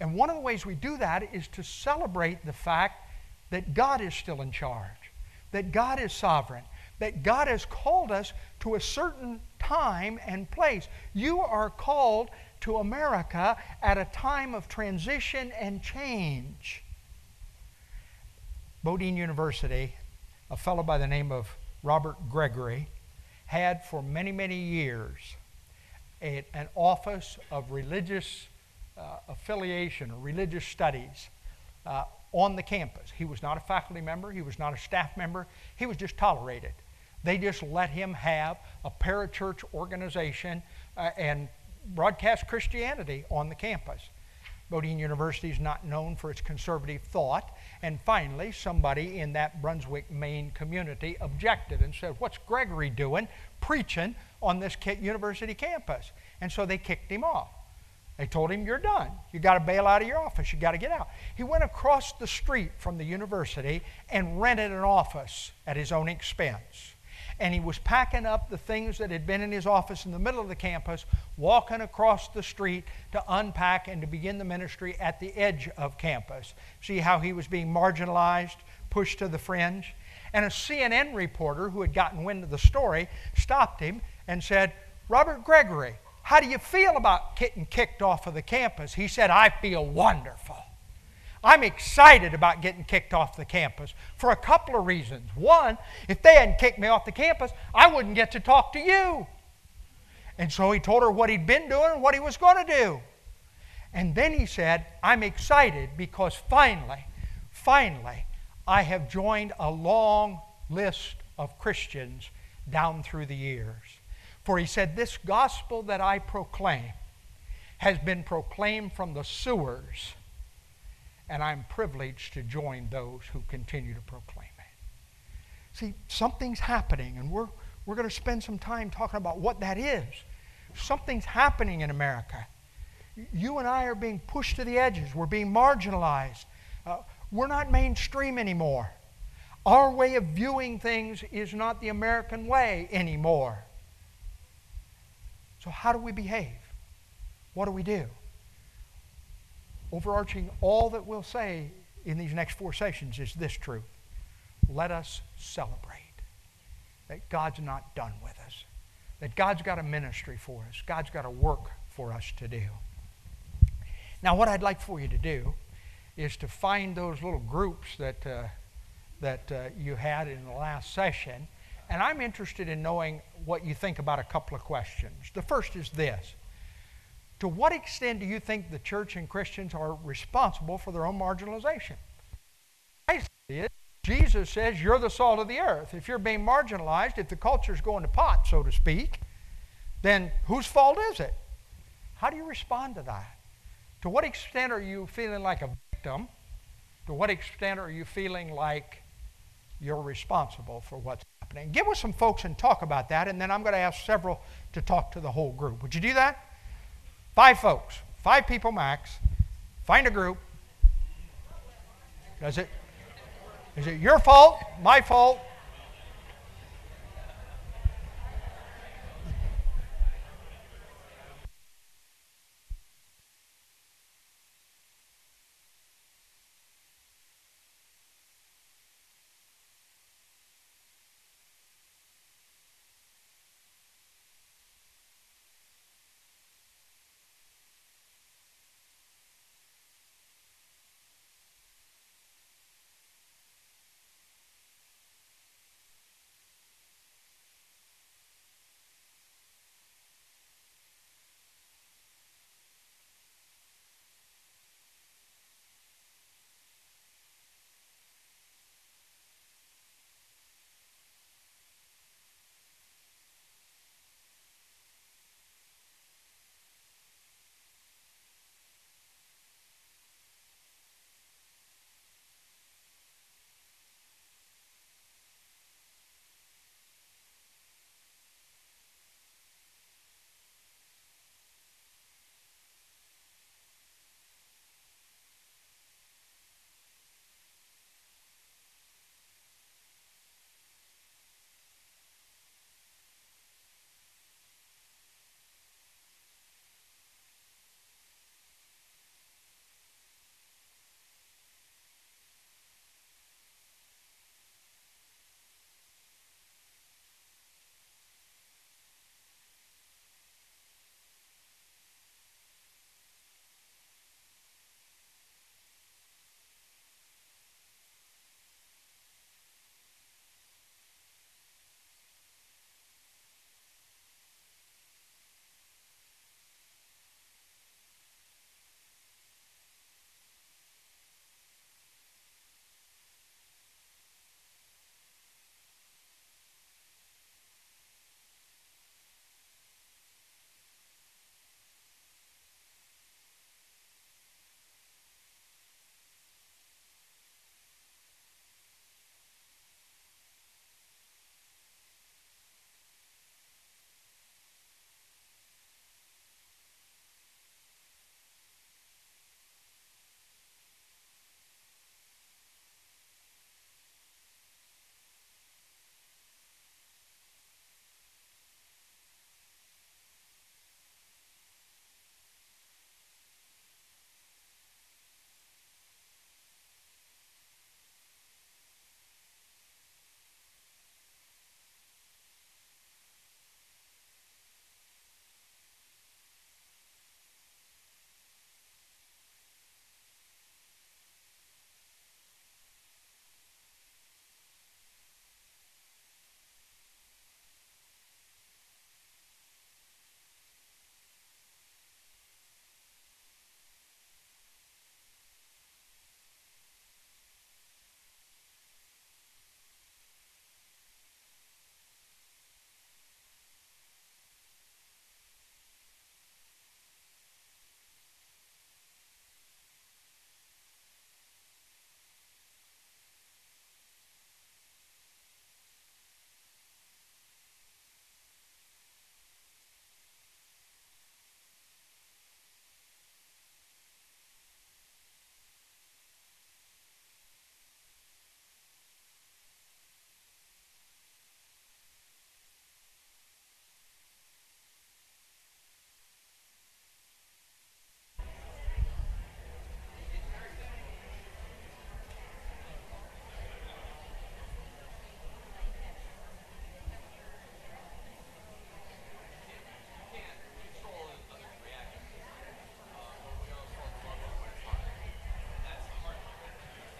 Speaker 2: And one of the ways we do that is to celebrate the fact that God is still in charge, that God is sovereign, that God has called us to a certain time and place. You are called to America at a time of transition and change. Bowdoin University, a fellow by the name of Robert Gregory, had for many, many years a, an office of religious uh, affiliation religious studies uh, on the campus. He was not a faculty member, he was not a staff member, he was just tolerated. They just let him have a parachurch organization uh, and broadcast Christianity on the campus. Bowdoin University is not known for its conservative thought. And finally, somebody in that Brunswick, Maine community objected and said, What's Gregory doing preaching on this university campus? And so they kicked him off. They told him, You're done. You got to bail out of your office. You got to get out. He went across the street from the university and rented an office at his own expense and he was packing up the things that had been in his office in the middle of the campus, walking across the street to unpack and to begin the ministry at the edge of campus. See how he was being marginalized, pushed to the fringe? And a CNN reporter who had gotten wind of the story stopped him and said, Robert Gregory, how do you feel about getting kicked off of the campus? He said, I feel wonderful. I'm excited about getting kicked off the campus for a couple of reasons. One, if they hadn't kicked me off the campus, I wouldn't get to talk to you. And so he told her what he'd been doing and what he was going to do. And then he said, I'm excited because finally, finally, I have joined a long list of Christians down through the years. For he said, This gospel that I proclaim has been proclaimed from the sewers and I'm privileged to join those who continue to proclaim it. See, something's happening, and we're, we're going to spend some time talking about what that is. Something's happening in America. You and I are being pushed to the edges, we're being marginalized. Uh, we're not mainstream anymore. Our way of viewing things is not the American way anymore. So, how do we behave? What do we do? Overarching all that we'll say in these next four sessions is this truth. Let us celebrate that God's not done with us, that God's got a ministry for us, God's got a work for us to do. Now, what I'd like for you to do is to find those little groups that, uh, that uh, you had in the last session, and I'm interested in knowing what you think about a couple of questions. The first is this to what extent do you think the church and Christians are responsible for their own marginalization? Jesus says you're the salt of the earth. If you're being marginalized, if the culture's going to pot, so to speak, then whose fault is it? How do you respond to that? To what extent are you feeling like a victim? To what extent are you feeling like you're responsible for what's happening? Get with some folks and talk about that, and then I'm going to ask several to talk to the whole group. Would you do that? Five folks, five people max. Find a group. Does it? Is it your fault? My fault?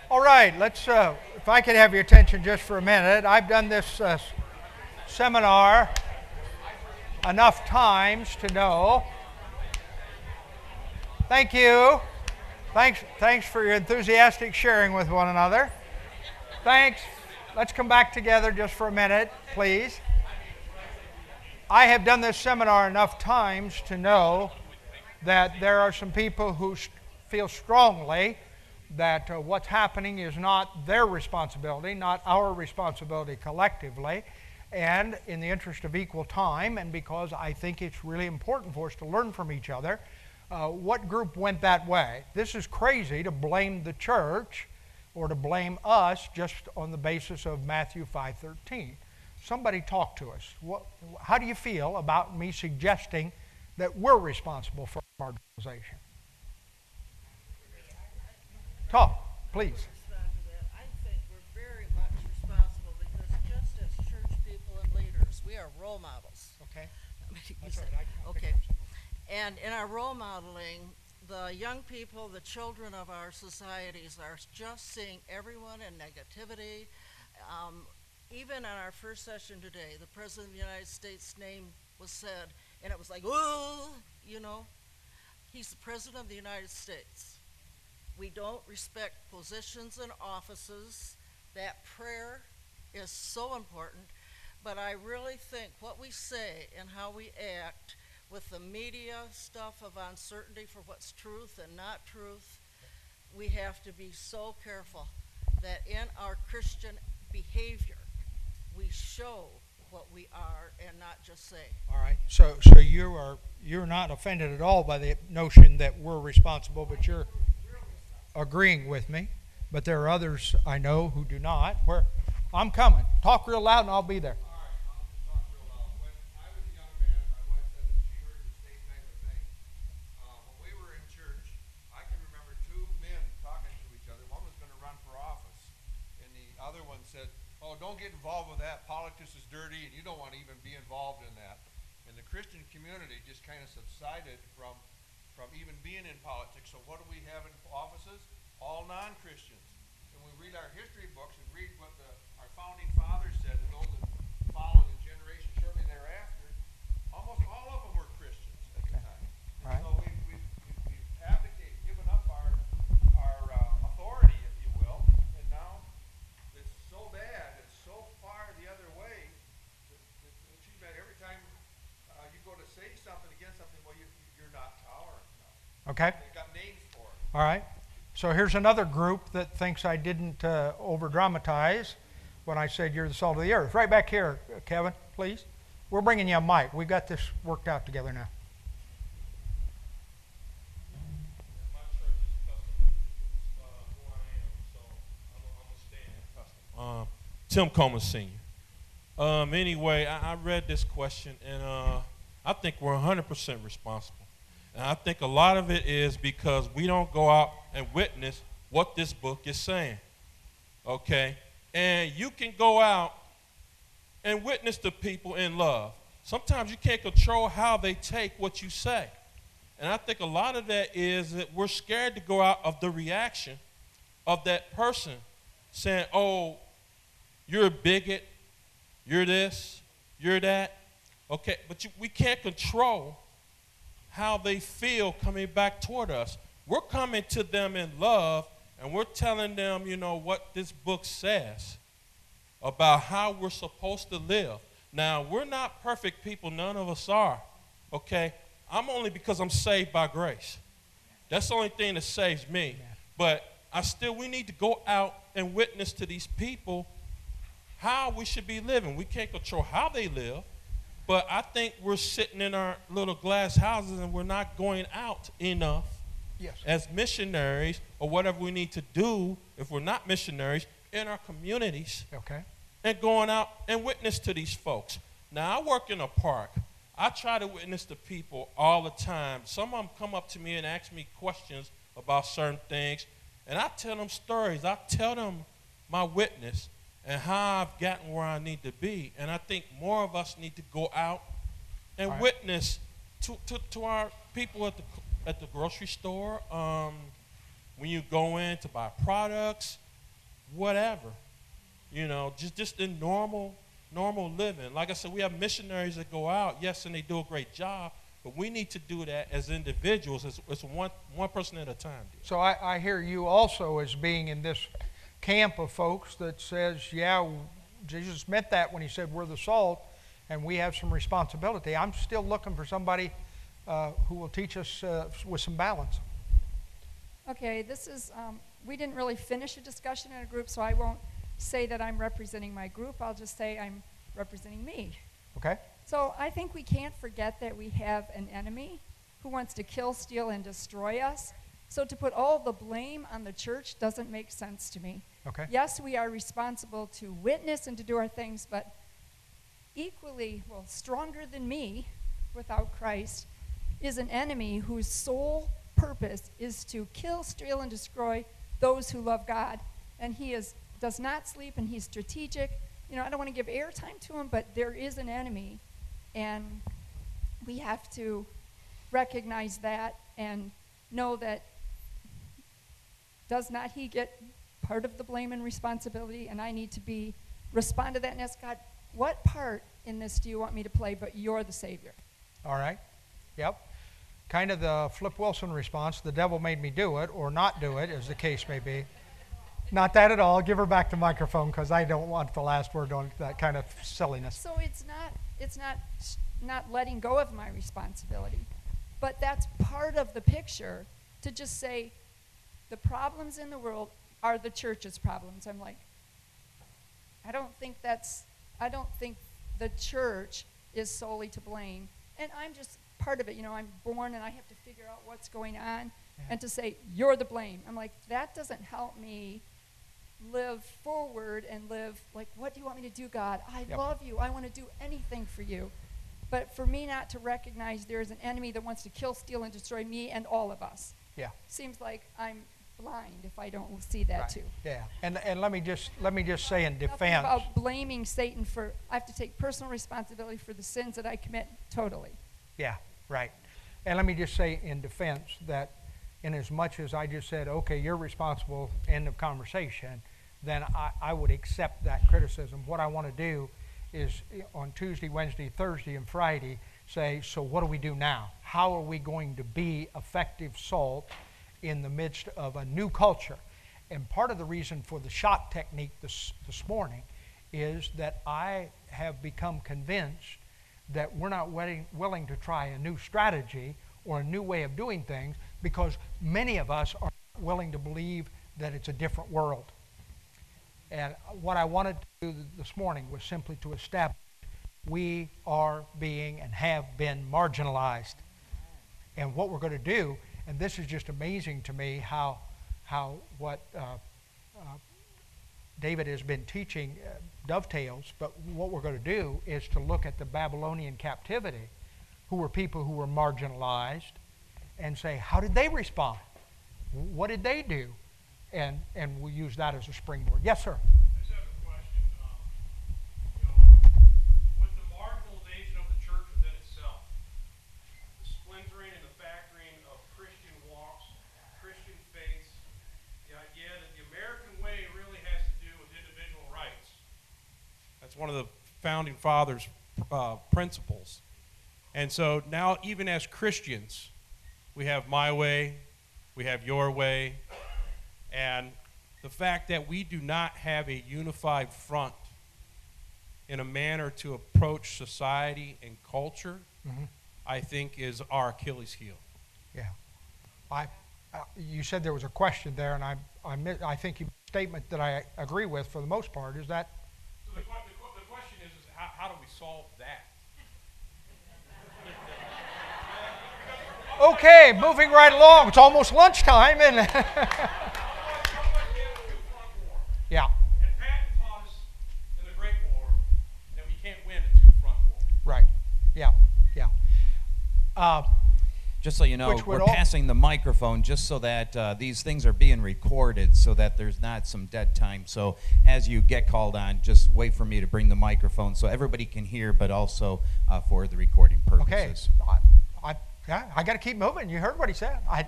Speaker 2: All right, let's, uh, if I could have your attention just for a minute. I've done this uh, seminar enough times to know. Thank you. Thanks, thanks for your enthusiastic sharing with one another. Thanks. Let's come back together just for a minute, please. I have done this seminar enough times to know that there are some people who feel strongly that uh, what's happening is not their responsibility, not our responsibility collectively. And in the interest of equal time, and because I think it's really important for us to learn from each other, uh, what group went that way? This is crazy to blame the church or to blame us just on the basis of Matthew 5:13. Somebody talk to us. What, how do you feel about me suggesting that we're responsible for marginalization? Talk, please.
Speaker 3: respond to that. I think we're very much responsible because just as church people and leaders, we are role models.
Speaker 2: Okay.
Speaker 3: I mean, you
Speaker 2: That's right.
Speaker 3: Okay. And in our role modeling, the young people, the children of our societies are just seeing everyone in negativity. Um, even in our first session today, the President of the United States' name was said, and it was like, ooh, you know. He's the President of the United States. We don't respect positions and offices. That prayer is so important. But I really think what we say and how we act with the media stuff of uncertainty for what's truth and not truth, we have to be so careful that in our Christian behavior, we show what we are and not just say.
Speaker 2: All right. So, so you are you're not offended at all by the notion that we're responsible, but you're agreeing with me. But there are others I know who do not. Where I'm coming. Talk real loud, and I'll be there.
Speaker 4: All right, I'll just talk real loud. When I was a young man, my wife said that she heard the same type of thing. Uh, when we were in church, I can remember two men talking to each other. One was going to run for office, and the other one said, "Oh, don't get involved with that. Politics is dirty, and you don't want to even be involved in that." And the Christian community just kind of subsided from from even being in politics. So what do we have in offices? All non-Christians. And we read our history books and read what the, our founding fathers said, and those that followed in generations shortly thereafter, almost all of them were Christians at the
Speaker 2: Okay.
Speaker 4: time.
Speaker 2: Right.
Speaker 4: So we've, we've, we've, we've abdicated, given up our, our uh, authority, if you will, and now it's so bad, it's so far the other way, that, that, that you bet every time uh, you go to say something against something, well, you, you're not tolerant now.
Speaker 2: Okay.
Speaker 4: They've got names for it.
Speaker 2: All right. So here's another group that thinks I didn't uh, over dramatize when I said you're the salt of the earth. Right back here, Kevin, please. We're bringing you a mic. We've got this worked out together now.
Speaker 5: Uh. Um, Tim Coleman Senior. Um, anyway, I, I read this question and uh, I think we're 100% responsible. And I think a lot of it is because we don't go out and witness what this book is saying. Okay? And you can go out and witness to people in love. Sometimes you can't control how they take what you say. And I think a lot of that is that we're scared to go out of the reaction of that person saying, oh, you're a bigot, you're this, you're that. Okay, but you, we can't control how they feel coming back toward us. We're coming to them in love and we're telling them, you know, what this book says about how we're supposed to live. Now, we're not perfect people, none of us are. Okay? I'm only because I'm saved by grace. That's the only thing that saves me. But I still we need to go out and witness to these people how we should be living. We can't control how they live, but I think we're sitting in our little glass houses and we're not going out enough
Speaker 2: Yes.
Speaker 5: as missionaries or whatever we need to do if we're not missionaries in our communities
Speaker 2: Okay.
Speaker 5: and going out and witness to these folks. Now, I work in a park. I try to witness to people all the time. Some of them come up to me and ask me questions about certain things, and I tell them stories. I tell them my witness and how I've gotten where I need to be. And I think more of us need to go out and
Speaker 2: right.
Speaker 5: witness to, to, to our people at the, at the grocery store, um, when you go in to buy products, whatever you know, just just in normal normal living. Like I said, we have missionaries that go out, yes, and they do a great job, but we need to do that as individuals. It's, it's one one person at a time. Dear.
Speaker 2: So I, I hear you also as being in this camp of folks that says, yeah, Jesus meant that when he said we're the salt and we have some responsibility. I'm still looking for somebody uh, who will teach us uh, with some balance.
Speaker 6: Okay, this is, um, we didn't really finish a discussion in a group, so I won't say that I'm representing my group. I'll just say I'm representing me.
Speaker 2: Okay?
Speaker 6: So I think we can't forget that we have an enemy who wants to kill, steal, and destroy us. So to put all the blame on the church doesn't make sense to me.
Speaker 2: Okay.
Speaker 6: Yes, we are responsible to witness and to do our things, but equally, well, stronger than me without Christ is an enemy whose sole purpose is to kill, steal, and destroy those who love God. And he is does not sleep and he's strategic. You know, I don't want to give airtime to him, but there is an enemy and we have to recognize that and know that does not he get part of the blame and responsibility and I need to be respond to that and ask God, what part in this do you want me to play? But you're the Savior.
Speaker 2: All right. Yep. Kind of the Flip Wilson response the devil made me do it, or not do it, as the case may be. Not that at all. Give her back the microphone because I don't want the last word on that kind of silliness.
Speaker 6: So it's not it's not not letting go of my responsibility, but that's part of the picture to just say the problems in the world are the church's problems. I'm like I don't think that's I don't think the church is solely to blame. And I'm just part of it. You know, I'm born and I have to figure out what's going on.
Speaker 2: Yeah.
Speaker 6: And to say, you're the blame. I'm like, that doesn't help me live forward and live like, what do you want me to do, God? I
Speaker 2: Yep.
Speaker 6: love you. I want to do anything for you. But for me not to recognize there is an enemy that wants to kill, steal, and destroy me and all of us
Speaker 2: Yeah.
Speaker 6: seems like I'm blind if I don't see that
Speaker 2: Right.
Speaker 6: too.
Speaker 2: Yeah. And and let me just let me just say in
Speaker 6: Nothing
Speaker 2: defense.
Speaker 6: about blaming Satan for, I have to take personal responsibility for the sins that I commit totally.
Speaker 2: Yeah, right. And let me just say in defense that in as much as I just said, okay, you're responsible, end of conversation, then I, I would accept that criticism. What I want to do is eh, on Tuesday, Wednesday, Thursday, and Friday say, so what do we do now? How are we going to be effective salt in the midst of a new culture? And part of the reason for the shot technique this, this morning is that I have become convinced that we're not willing, willing to try a new strategy or a new way of doing things because many of us are willing to believe that it's a different world. And what I wanted to do this morning was simply to establish we are being and have been marginalized. And what we're going to do, and this is just amazing to me how, how what uh, uh, David has been teaching uh, dovetails, but what we're going to do is to look at the Babylonian captivity, who were people who were marginalized, and say, how did they respond? What did they do? And, and we'll use that as a springboard. Yes, sir.
Speaker 5: I just have a question. Um, you know, with the marginalization of the church within itself, the splintering and the factoring of Christian walks, Christian faiths, the idea that the American way really has to do with individual rights. That's one of the founding fathers' uh, principles. And so now, even as Christians, we have my way, we have your way, and the fact that we do not have a unified front in a manner to approach society and culture,
Speaker 2: Mhm.
Speaker 5: I think is our Achilles heel.
Speaker 2: Yeah. I, uh, you said there was a question there, and I, I, mi- I think you statement that I agree with for the most part is that
Speaker 5: So the, que- the, que- the question is, is how, do we solve that?
Speaker 2: okay. Moving right along. It's almost lunchtime, and yeah,
Speaker 5: And Patton taught us in the Great War that we can't win a two-front war.
Speaker 2: right. Yeah, yeah. Uh,
Speaker 1: Just so you know, we're passing the microphone just so that uh, these things are being recorded so that there's not some dead time. So as you get called on, just wait for me to bring the microphone so everybody can hear, but also uh, for the recording
Speaker 2: Okay.
Speaker 1: purposes.
Speaker 2: I, I, yeah, I got to keep moving. You heard what he said. I,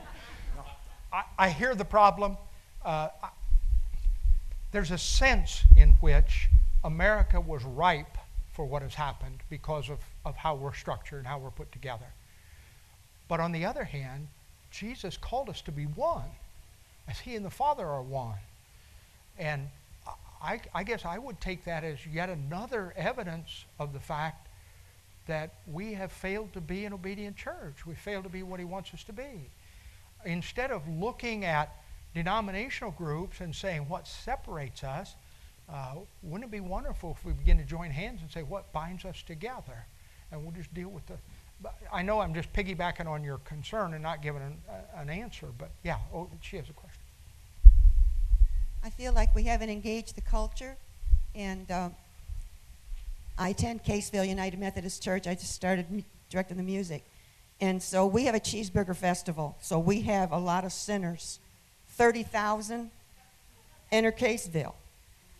Speaker 2: I, I hear the problem. Uh, I, there's a sense in which America was ripe for what has happened because of, of how we're structured and how we're put together. But on the other hand, Jesus called us to be one, as He and the Father are one. And I, I guess I would take that as yet another evidence of the fact that we have failed to be an obedient church. We failed to be what he wants us to be. Instead of looking at denominational groups and saying what separates us, uh, wouldn't it be wonderful if we begin to join hands and say what binds us together? And we'll just deal with the, I know I'm just piggybacking on your concern and not giving an, uh, an answer, but yeah, oh, she has a question.
Speaker 7: I feel like we haven't engaged the culture, and uh, I attend Caseville United Methodist Church. I just started directing the music, and so we have a cheeseburger festival. So we have a lot of sinners, thirty thousand enter Caseville.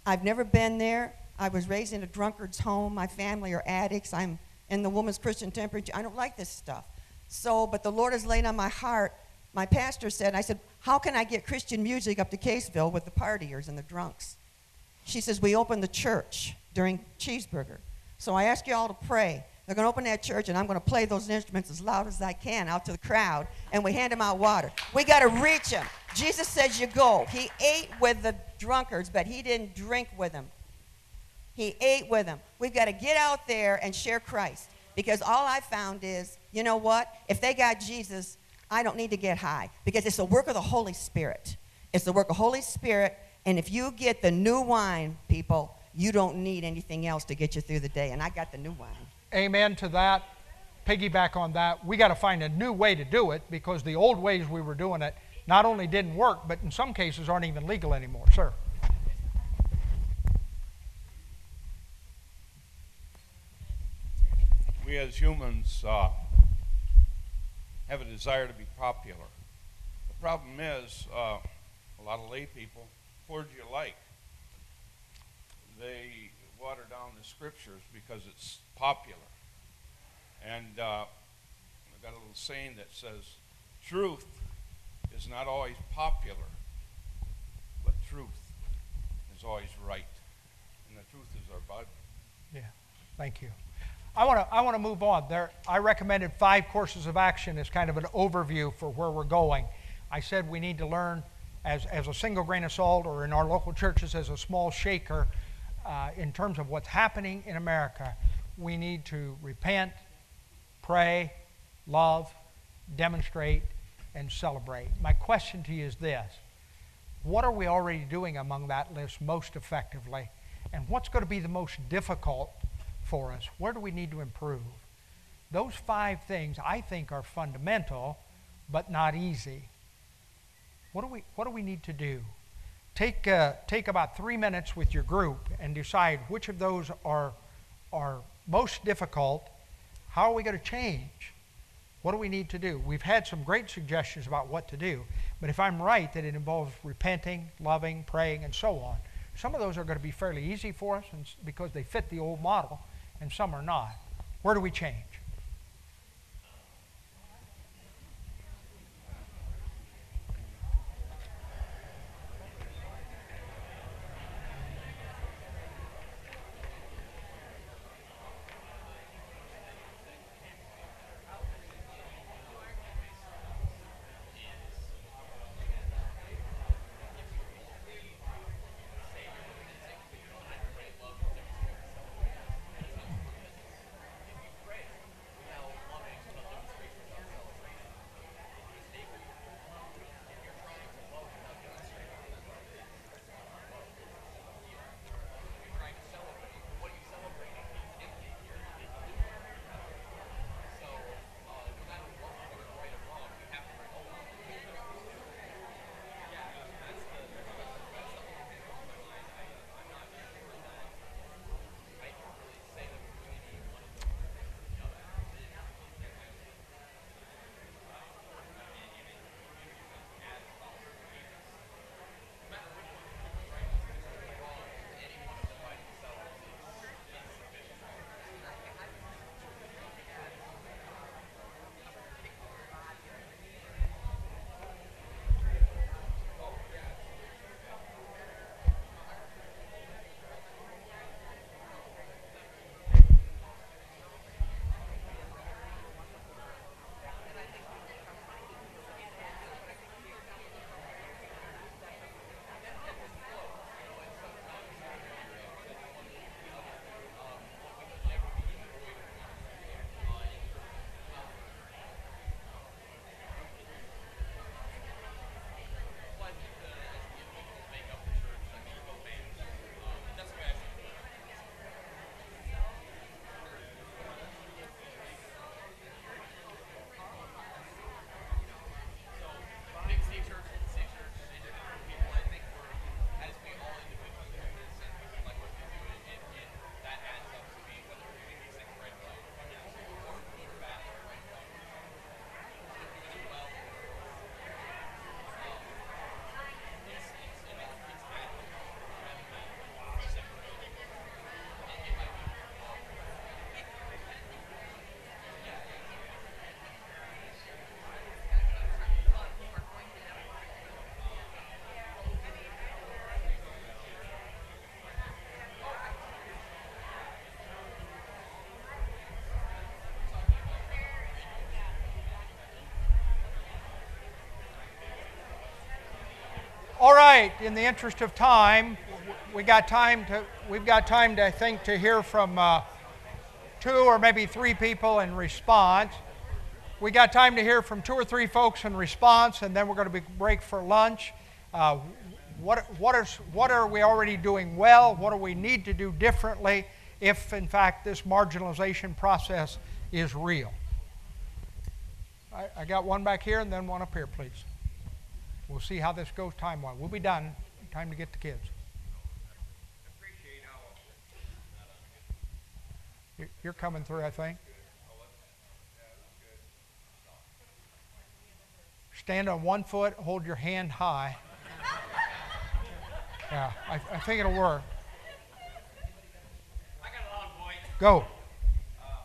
Speaker 7: I've never been there. I was raised in a drunkard's home. My family are addicts. I'm in the woman's Christian Temperance. I don't like this stuff. So, but the Lord has laid on my heart. My pastor said, I said, how can I get Christian music up to Caseville with the partiers and the drunks? She says, we open the church during cheeseburger. So I ask you all to pray. They're going to open that church, and I'm going to play those instruments as loud as I can out to the crowd, and we hand them out water. We got to reach them. Jesus says you go. He ate with the drunkards, but he didn't drink with them. He ate with them. We've got to get out there and share Christ because all I found is, you know what? If they got Jesus, I don't need to get high because it's the work of the Holy Spirit. It's the work of the Holy Spirit, and if you get the new wine, people, you don't need anything else to get you through the day. And I got the new wine.
Speaker 2: Amen to that. Piggyback on that. We got to find a new way to do it because the old ways we were doing it not only didn't work, but in some cases aren't even legal anymore. Sir.
Speaker 4: We as humans uh, have a desire to be popular. The problem is, uh, a lot of lay people, what do you like? They water down the scriptures because it's popular. And uh, I've got a little saying that says, truth is not always popular, but truth is always right. And the truth is our Bible.
Speaker 2: Yeah, thank you. I want to I want to move on. There, I recommended five courses of action as kind of an overview for where we're going. I said we need to learn as, as a single grain of salt, or in our local churches as a small shaker, uh, in terms of what's happening in America. We need to repent, pray, love, demonstrate, and celebrate. My question to you is this: What are we already doing among that list most effectively, and what's going to be the most difficult? For us? Where do we need to improve? Those five things I think are fundamental, but not easy. What do we, what do we need to do? Take, uh, take about three minutes with your group and decide which of those are, are most difficult. How are we going to change? What do we need to do? We've had some great suggestions about what to do, but if I'm right that it involves repenting, loving, praying, and so on, some of those are going to be fairly easy for us because they fit the old model and some are not. Where do we change? All right, in the interest of time, we got time to, we've got time to, I think, to hear from uh, two or maybe three people in response. We got time to hear from two or three folks in response, and then we're going to be break for lunch. Uh, what, what, is, what are we already doing well? What do we need to do differently if, in fact, this marginalization process is real? I, I got one back here and then one up here, please. We'll see how this goes time wise. We'll be done. Time to get the kids. You're- You're coming through, I think. Stand on one foot, hold your hand high. Yeah, I, I think it'll work.
Speaker 8: I got a loud voice.
Speaker 2: Go.
Speaker 8: Uh,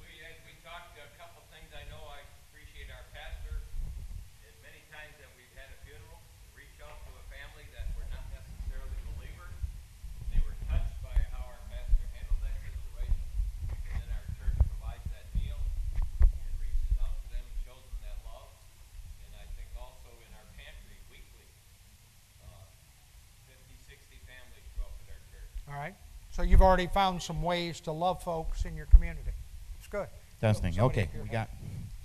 Speaker 8: we, as we talked, a couple of things I know I appreciate our pastor. And many times that we've had a funeral, reach out to a family that were not necessarily believers. They were touched by how our pastor handled that situation. And then our church provides that meal and reaches out to them and shows them that love. And I think also in our pantry weekly, uh, 50, 60 families show up at our church.
Speaker 2: All right. So you've already found some ways to love folks in your community. It's good.
Speaker 1: Testing.
Speaker 2: Somebody
Speaker 1: Okay, we
Speaker 2: has-
Speaker 1: got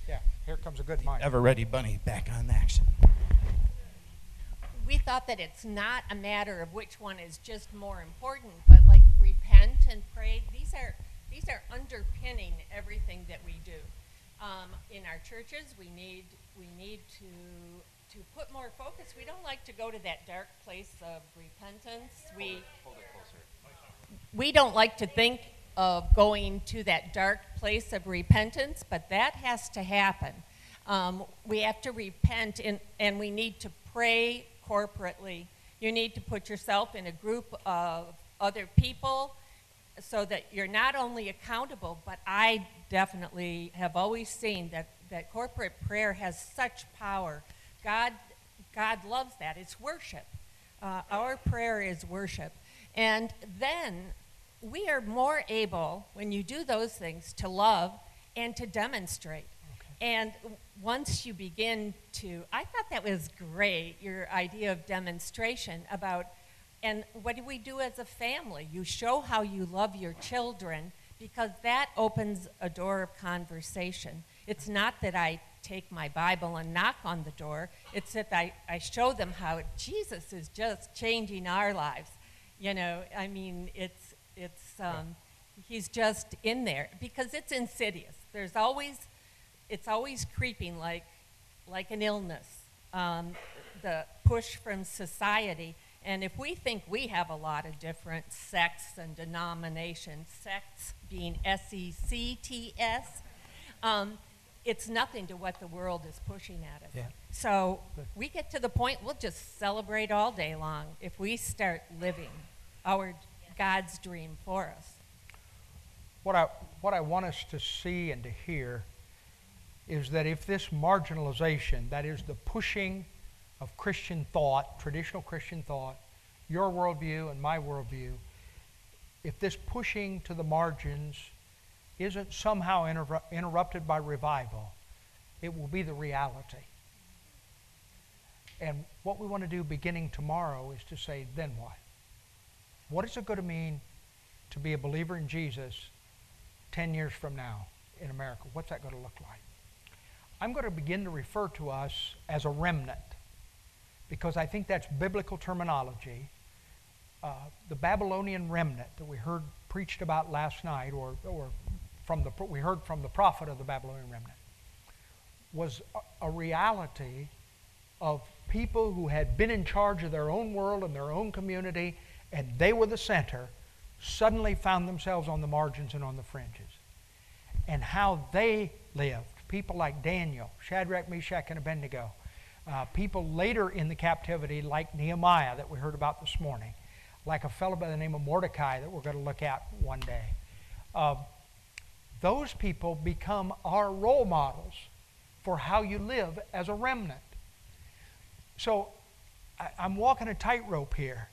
Speaker 2: Yeah, here comes a good mic.
Speaker 1: Ever Ready Bunny back on action.
Speaker 9: we thought that it's not a matter of which one is just more important, but like repent and pray. These are these are underpinning everything that we do. Um, in our churches, we need we need to to put more focus. We don't like to go to that dark place of repentance. We we don't like to think of going to that dark place of repentance, but that has to happen. Um, we have to repent and, and we need to pray corporately. You need to put yourself in a group of other people so that you're not only accountable, but I definitely have always seen that, that corporate prayer has such power. God, God loves that. It's worship. Uh, our prayer is worship. And then we are more able, when you do those things, to love and to demonstrate. And once you begin to, I thought that was great, your idea of demonstration about, and what do we do as a family? You show how you love your children because that opens a door of conversation. It's not that I take my Bible and knock on the door, it's that I, I show them how Jesus is just changing our lives. You know, I mean, it's, it's, um, he's just in there because it's insidious. There's always, it's always creeping like, like an illness, um, the push from society. And if we think we have a lot of different sects and denominations, sects being S E C T S, um, it's nothing to what the world is pushing at us.
Speaker 2: Yeah.
Speaker 9: So we get to the point we'll just celebrate all day long if we start living our God's dream for us.
Speaker 2: What I, what I want us to see and to hear is that if this marginalization, that is the pushing of Christian thought, traditional Christian thought, your worldview and my worldview, if this pushing to the margins isn't somehow interru- interrupted by revival, it will be the reality. And what we want to do beginning tomorrow is to say, then what? What is it going to mean to be a believer in Jesus 10 years from now in America? What's that going to look like? I'm going to begin to refer to us as a remnant because I think that's biblical terminology. Uh, the Babylonian remnant that we heard preached about last night, or, or from the, we heard from the prophet of the Babylonian remnant, was a, a reality of people who had been in charge of their own world and their own community, and they were the center, suddenly found themselves on the margins and on the fringes. And how they lived. People like Daniel, Shadrach, Meshach, and Abednego. Uh, people later in the captivity, like Nehemiah, that we heard about this morning. Like a fellow by the name of Mordecai, that we're going to look at one day. Uh, those people become our role models for how you live as a remnant. So I, I'm walking a tightrope here.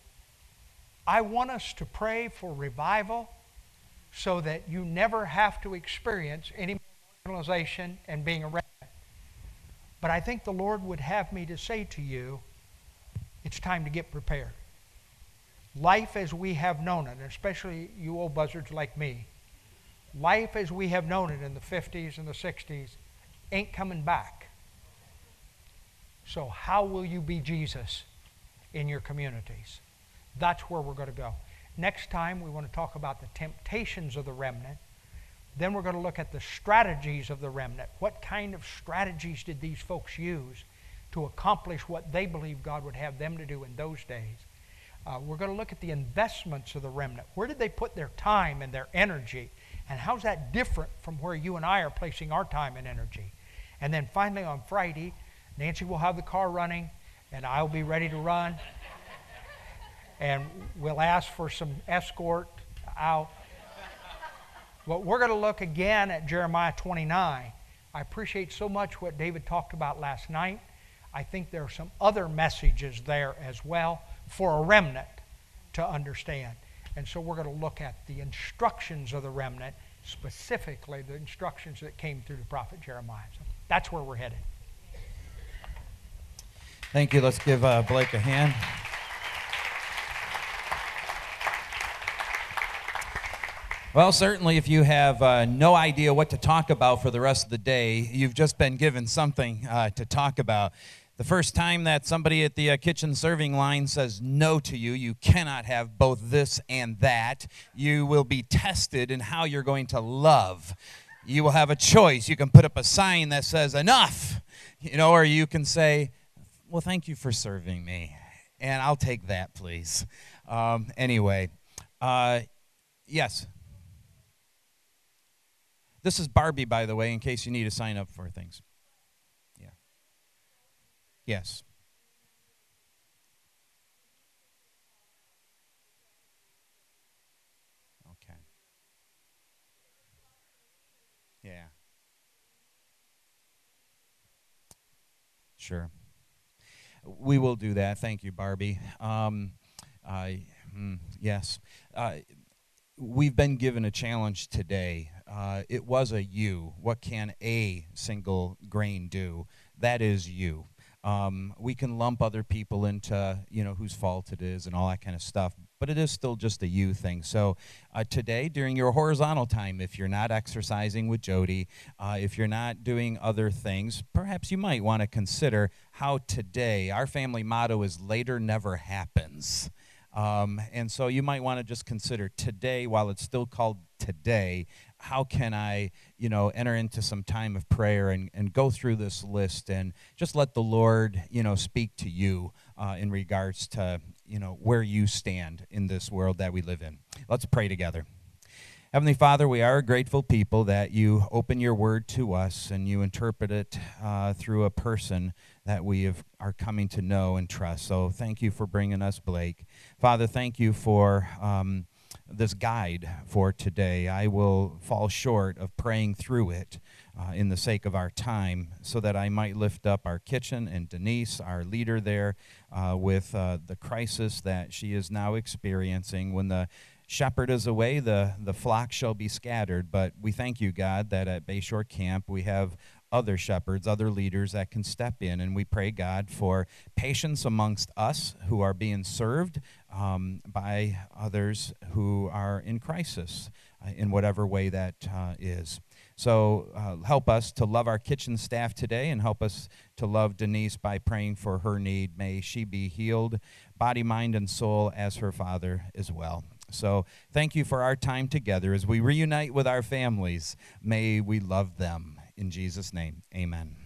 Speaker 2: I want us to pray for revival so that you never have to experience any marginalization and being a remnant. But I think the Lord would have me to say to you, It's time to get prepared. Life as we have known it, especially you old buzzards like me, life as we have known it in the 50s and the 60s ain't coming back. So, how will you be Jesus in your communities? That's where we're going to go. Next time, we want to talk about the temptations of the remnant. Then we're going to look at the strategies of the remnant. What kind of strategies did these folks use to accomplish what they believed God would have them to do in those days? Uh, we're going to look at the investments of the remnant. Where did they put their time and their energy? And how's that different from where you and I are placing our time and energy? And then finally on Friday, Nancy will have the car running, and I'll be ready to run. And we'll ask for some escort out. But we're going to look again at Jeremiah 29. I appreciate so much what David talked about last night. I think there are some other messages there as well for a remnant to understand. And so we're going to look at the instructions of the remnant, specifically the instructions that came through the prophet Jeremiah. So that's where we're headed.
Speaker 1: Thank you. Let's give uh, Blake a hand. Well, certainly, if you have uh, no idea what to talk about for the rest of the day, you've just been given something uh, to talk about. The first time that somebody at the uh, kitchen serving line says no to you, you cannot have both this and that. You will be tested in how you're going to love. You will have a choice. You can put up a sign that says enough, you know, or you can say, well, thank you for serving me, and I'll take that, please. Um, anyway, uh, yes. This is Barbie, by the way, in case you need to sign up for things. Yeah. Yes. Okay. Yeah. Sure. We will do that. Thank you, Barbie. Um, I, mm, yes. Uh, we've been given a challenge today. Uh, it was a you. What can a single grain do? That is you. Um, we can lump other people into, you know, whose fault it is and all that kind of stuff, but it is still just a you thing. So uh, today, during your horizontal time, if you're not exercising with Jody, uh, if you're not doing other things, perhaps you might want to consider how today, our family motto is later never happens. Um, and so you might want to just consider today, while it's still called today, how can I, you know, enter into some time of prayer and, and go through this list and just let the Lord, you know, speak to you uh, in regards to, you know, where you stand in this world that we live in. Let's pray together. Heavenly Father, we are a grateful people that you open your word to us and you interpret it uh, through a person that we have, are coming to know and trust. So thank you for bringing us Blake. Father, thank you for um, this guide for today. I will fall short of praying through it. Uh, in the sake of our time, so that I might lift up our kitchen and Denise, our leader there, uh, with uh, the crisis that she is now experiencing. When the shepherd is away, the, the flock shall be scattered. But we thank you, God, that at Bayshore Camp we have other shepherds, other leaders that can step in. And we pray, God, for patience amongst us who are being served um, by others who are in crisis uh, in whatever way that uh, is. So uh, help us to love our kitchen staff today and help us to love Denise by praying for her need. May she be healed, body, mind, and soul, as her father as well. So thank you for our time together. As we reunite with our families, may we love them. In Jesus' name, amen.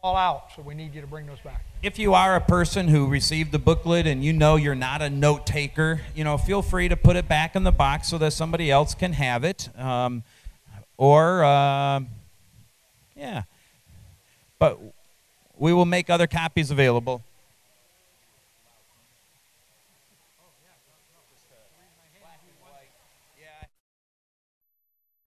Speaker 2: All out, so we need you to bring those back.
Speaker 1: If you are a person who received the booklet and you know you're not a note taker, you know, feel free to put it back in the box so that somebody else can have it. Um, or, uh, yeah. But we will make other copies available.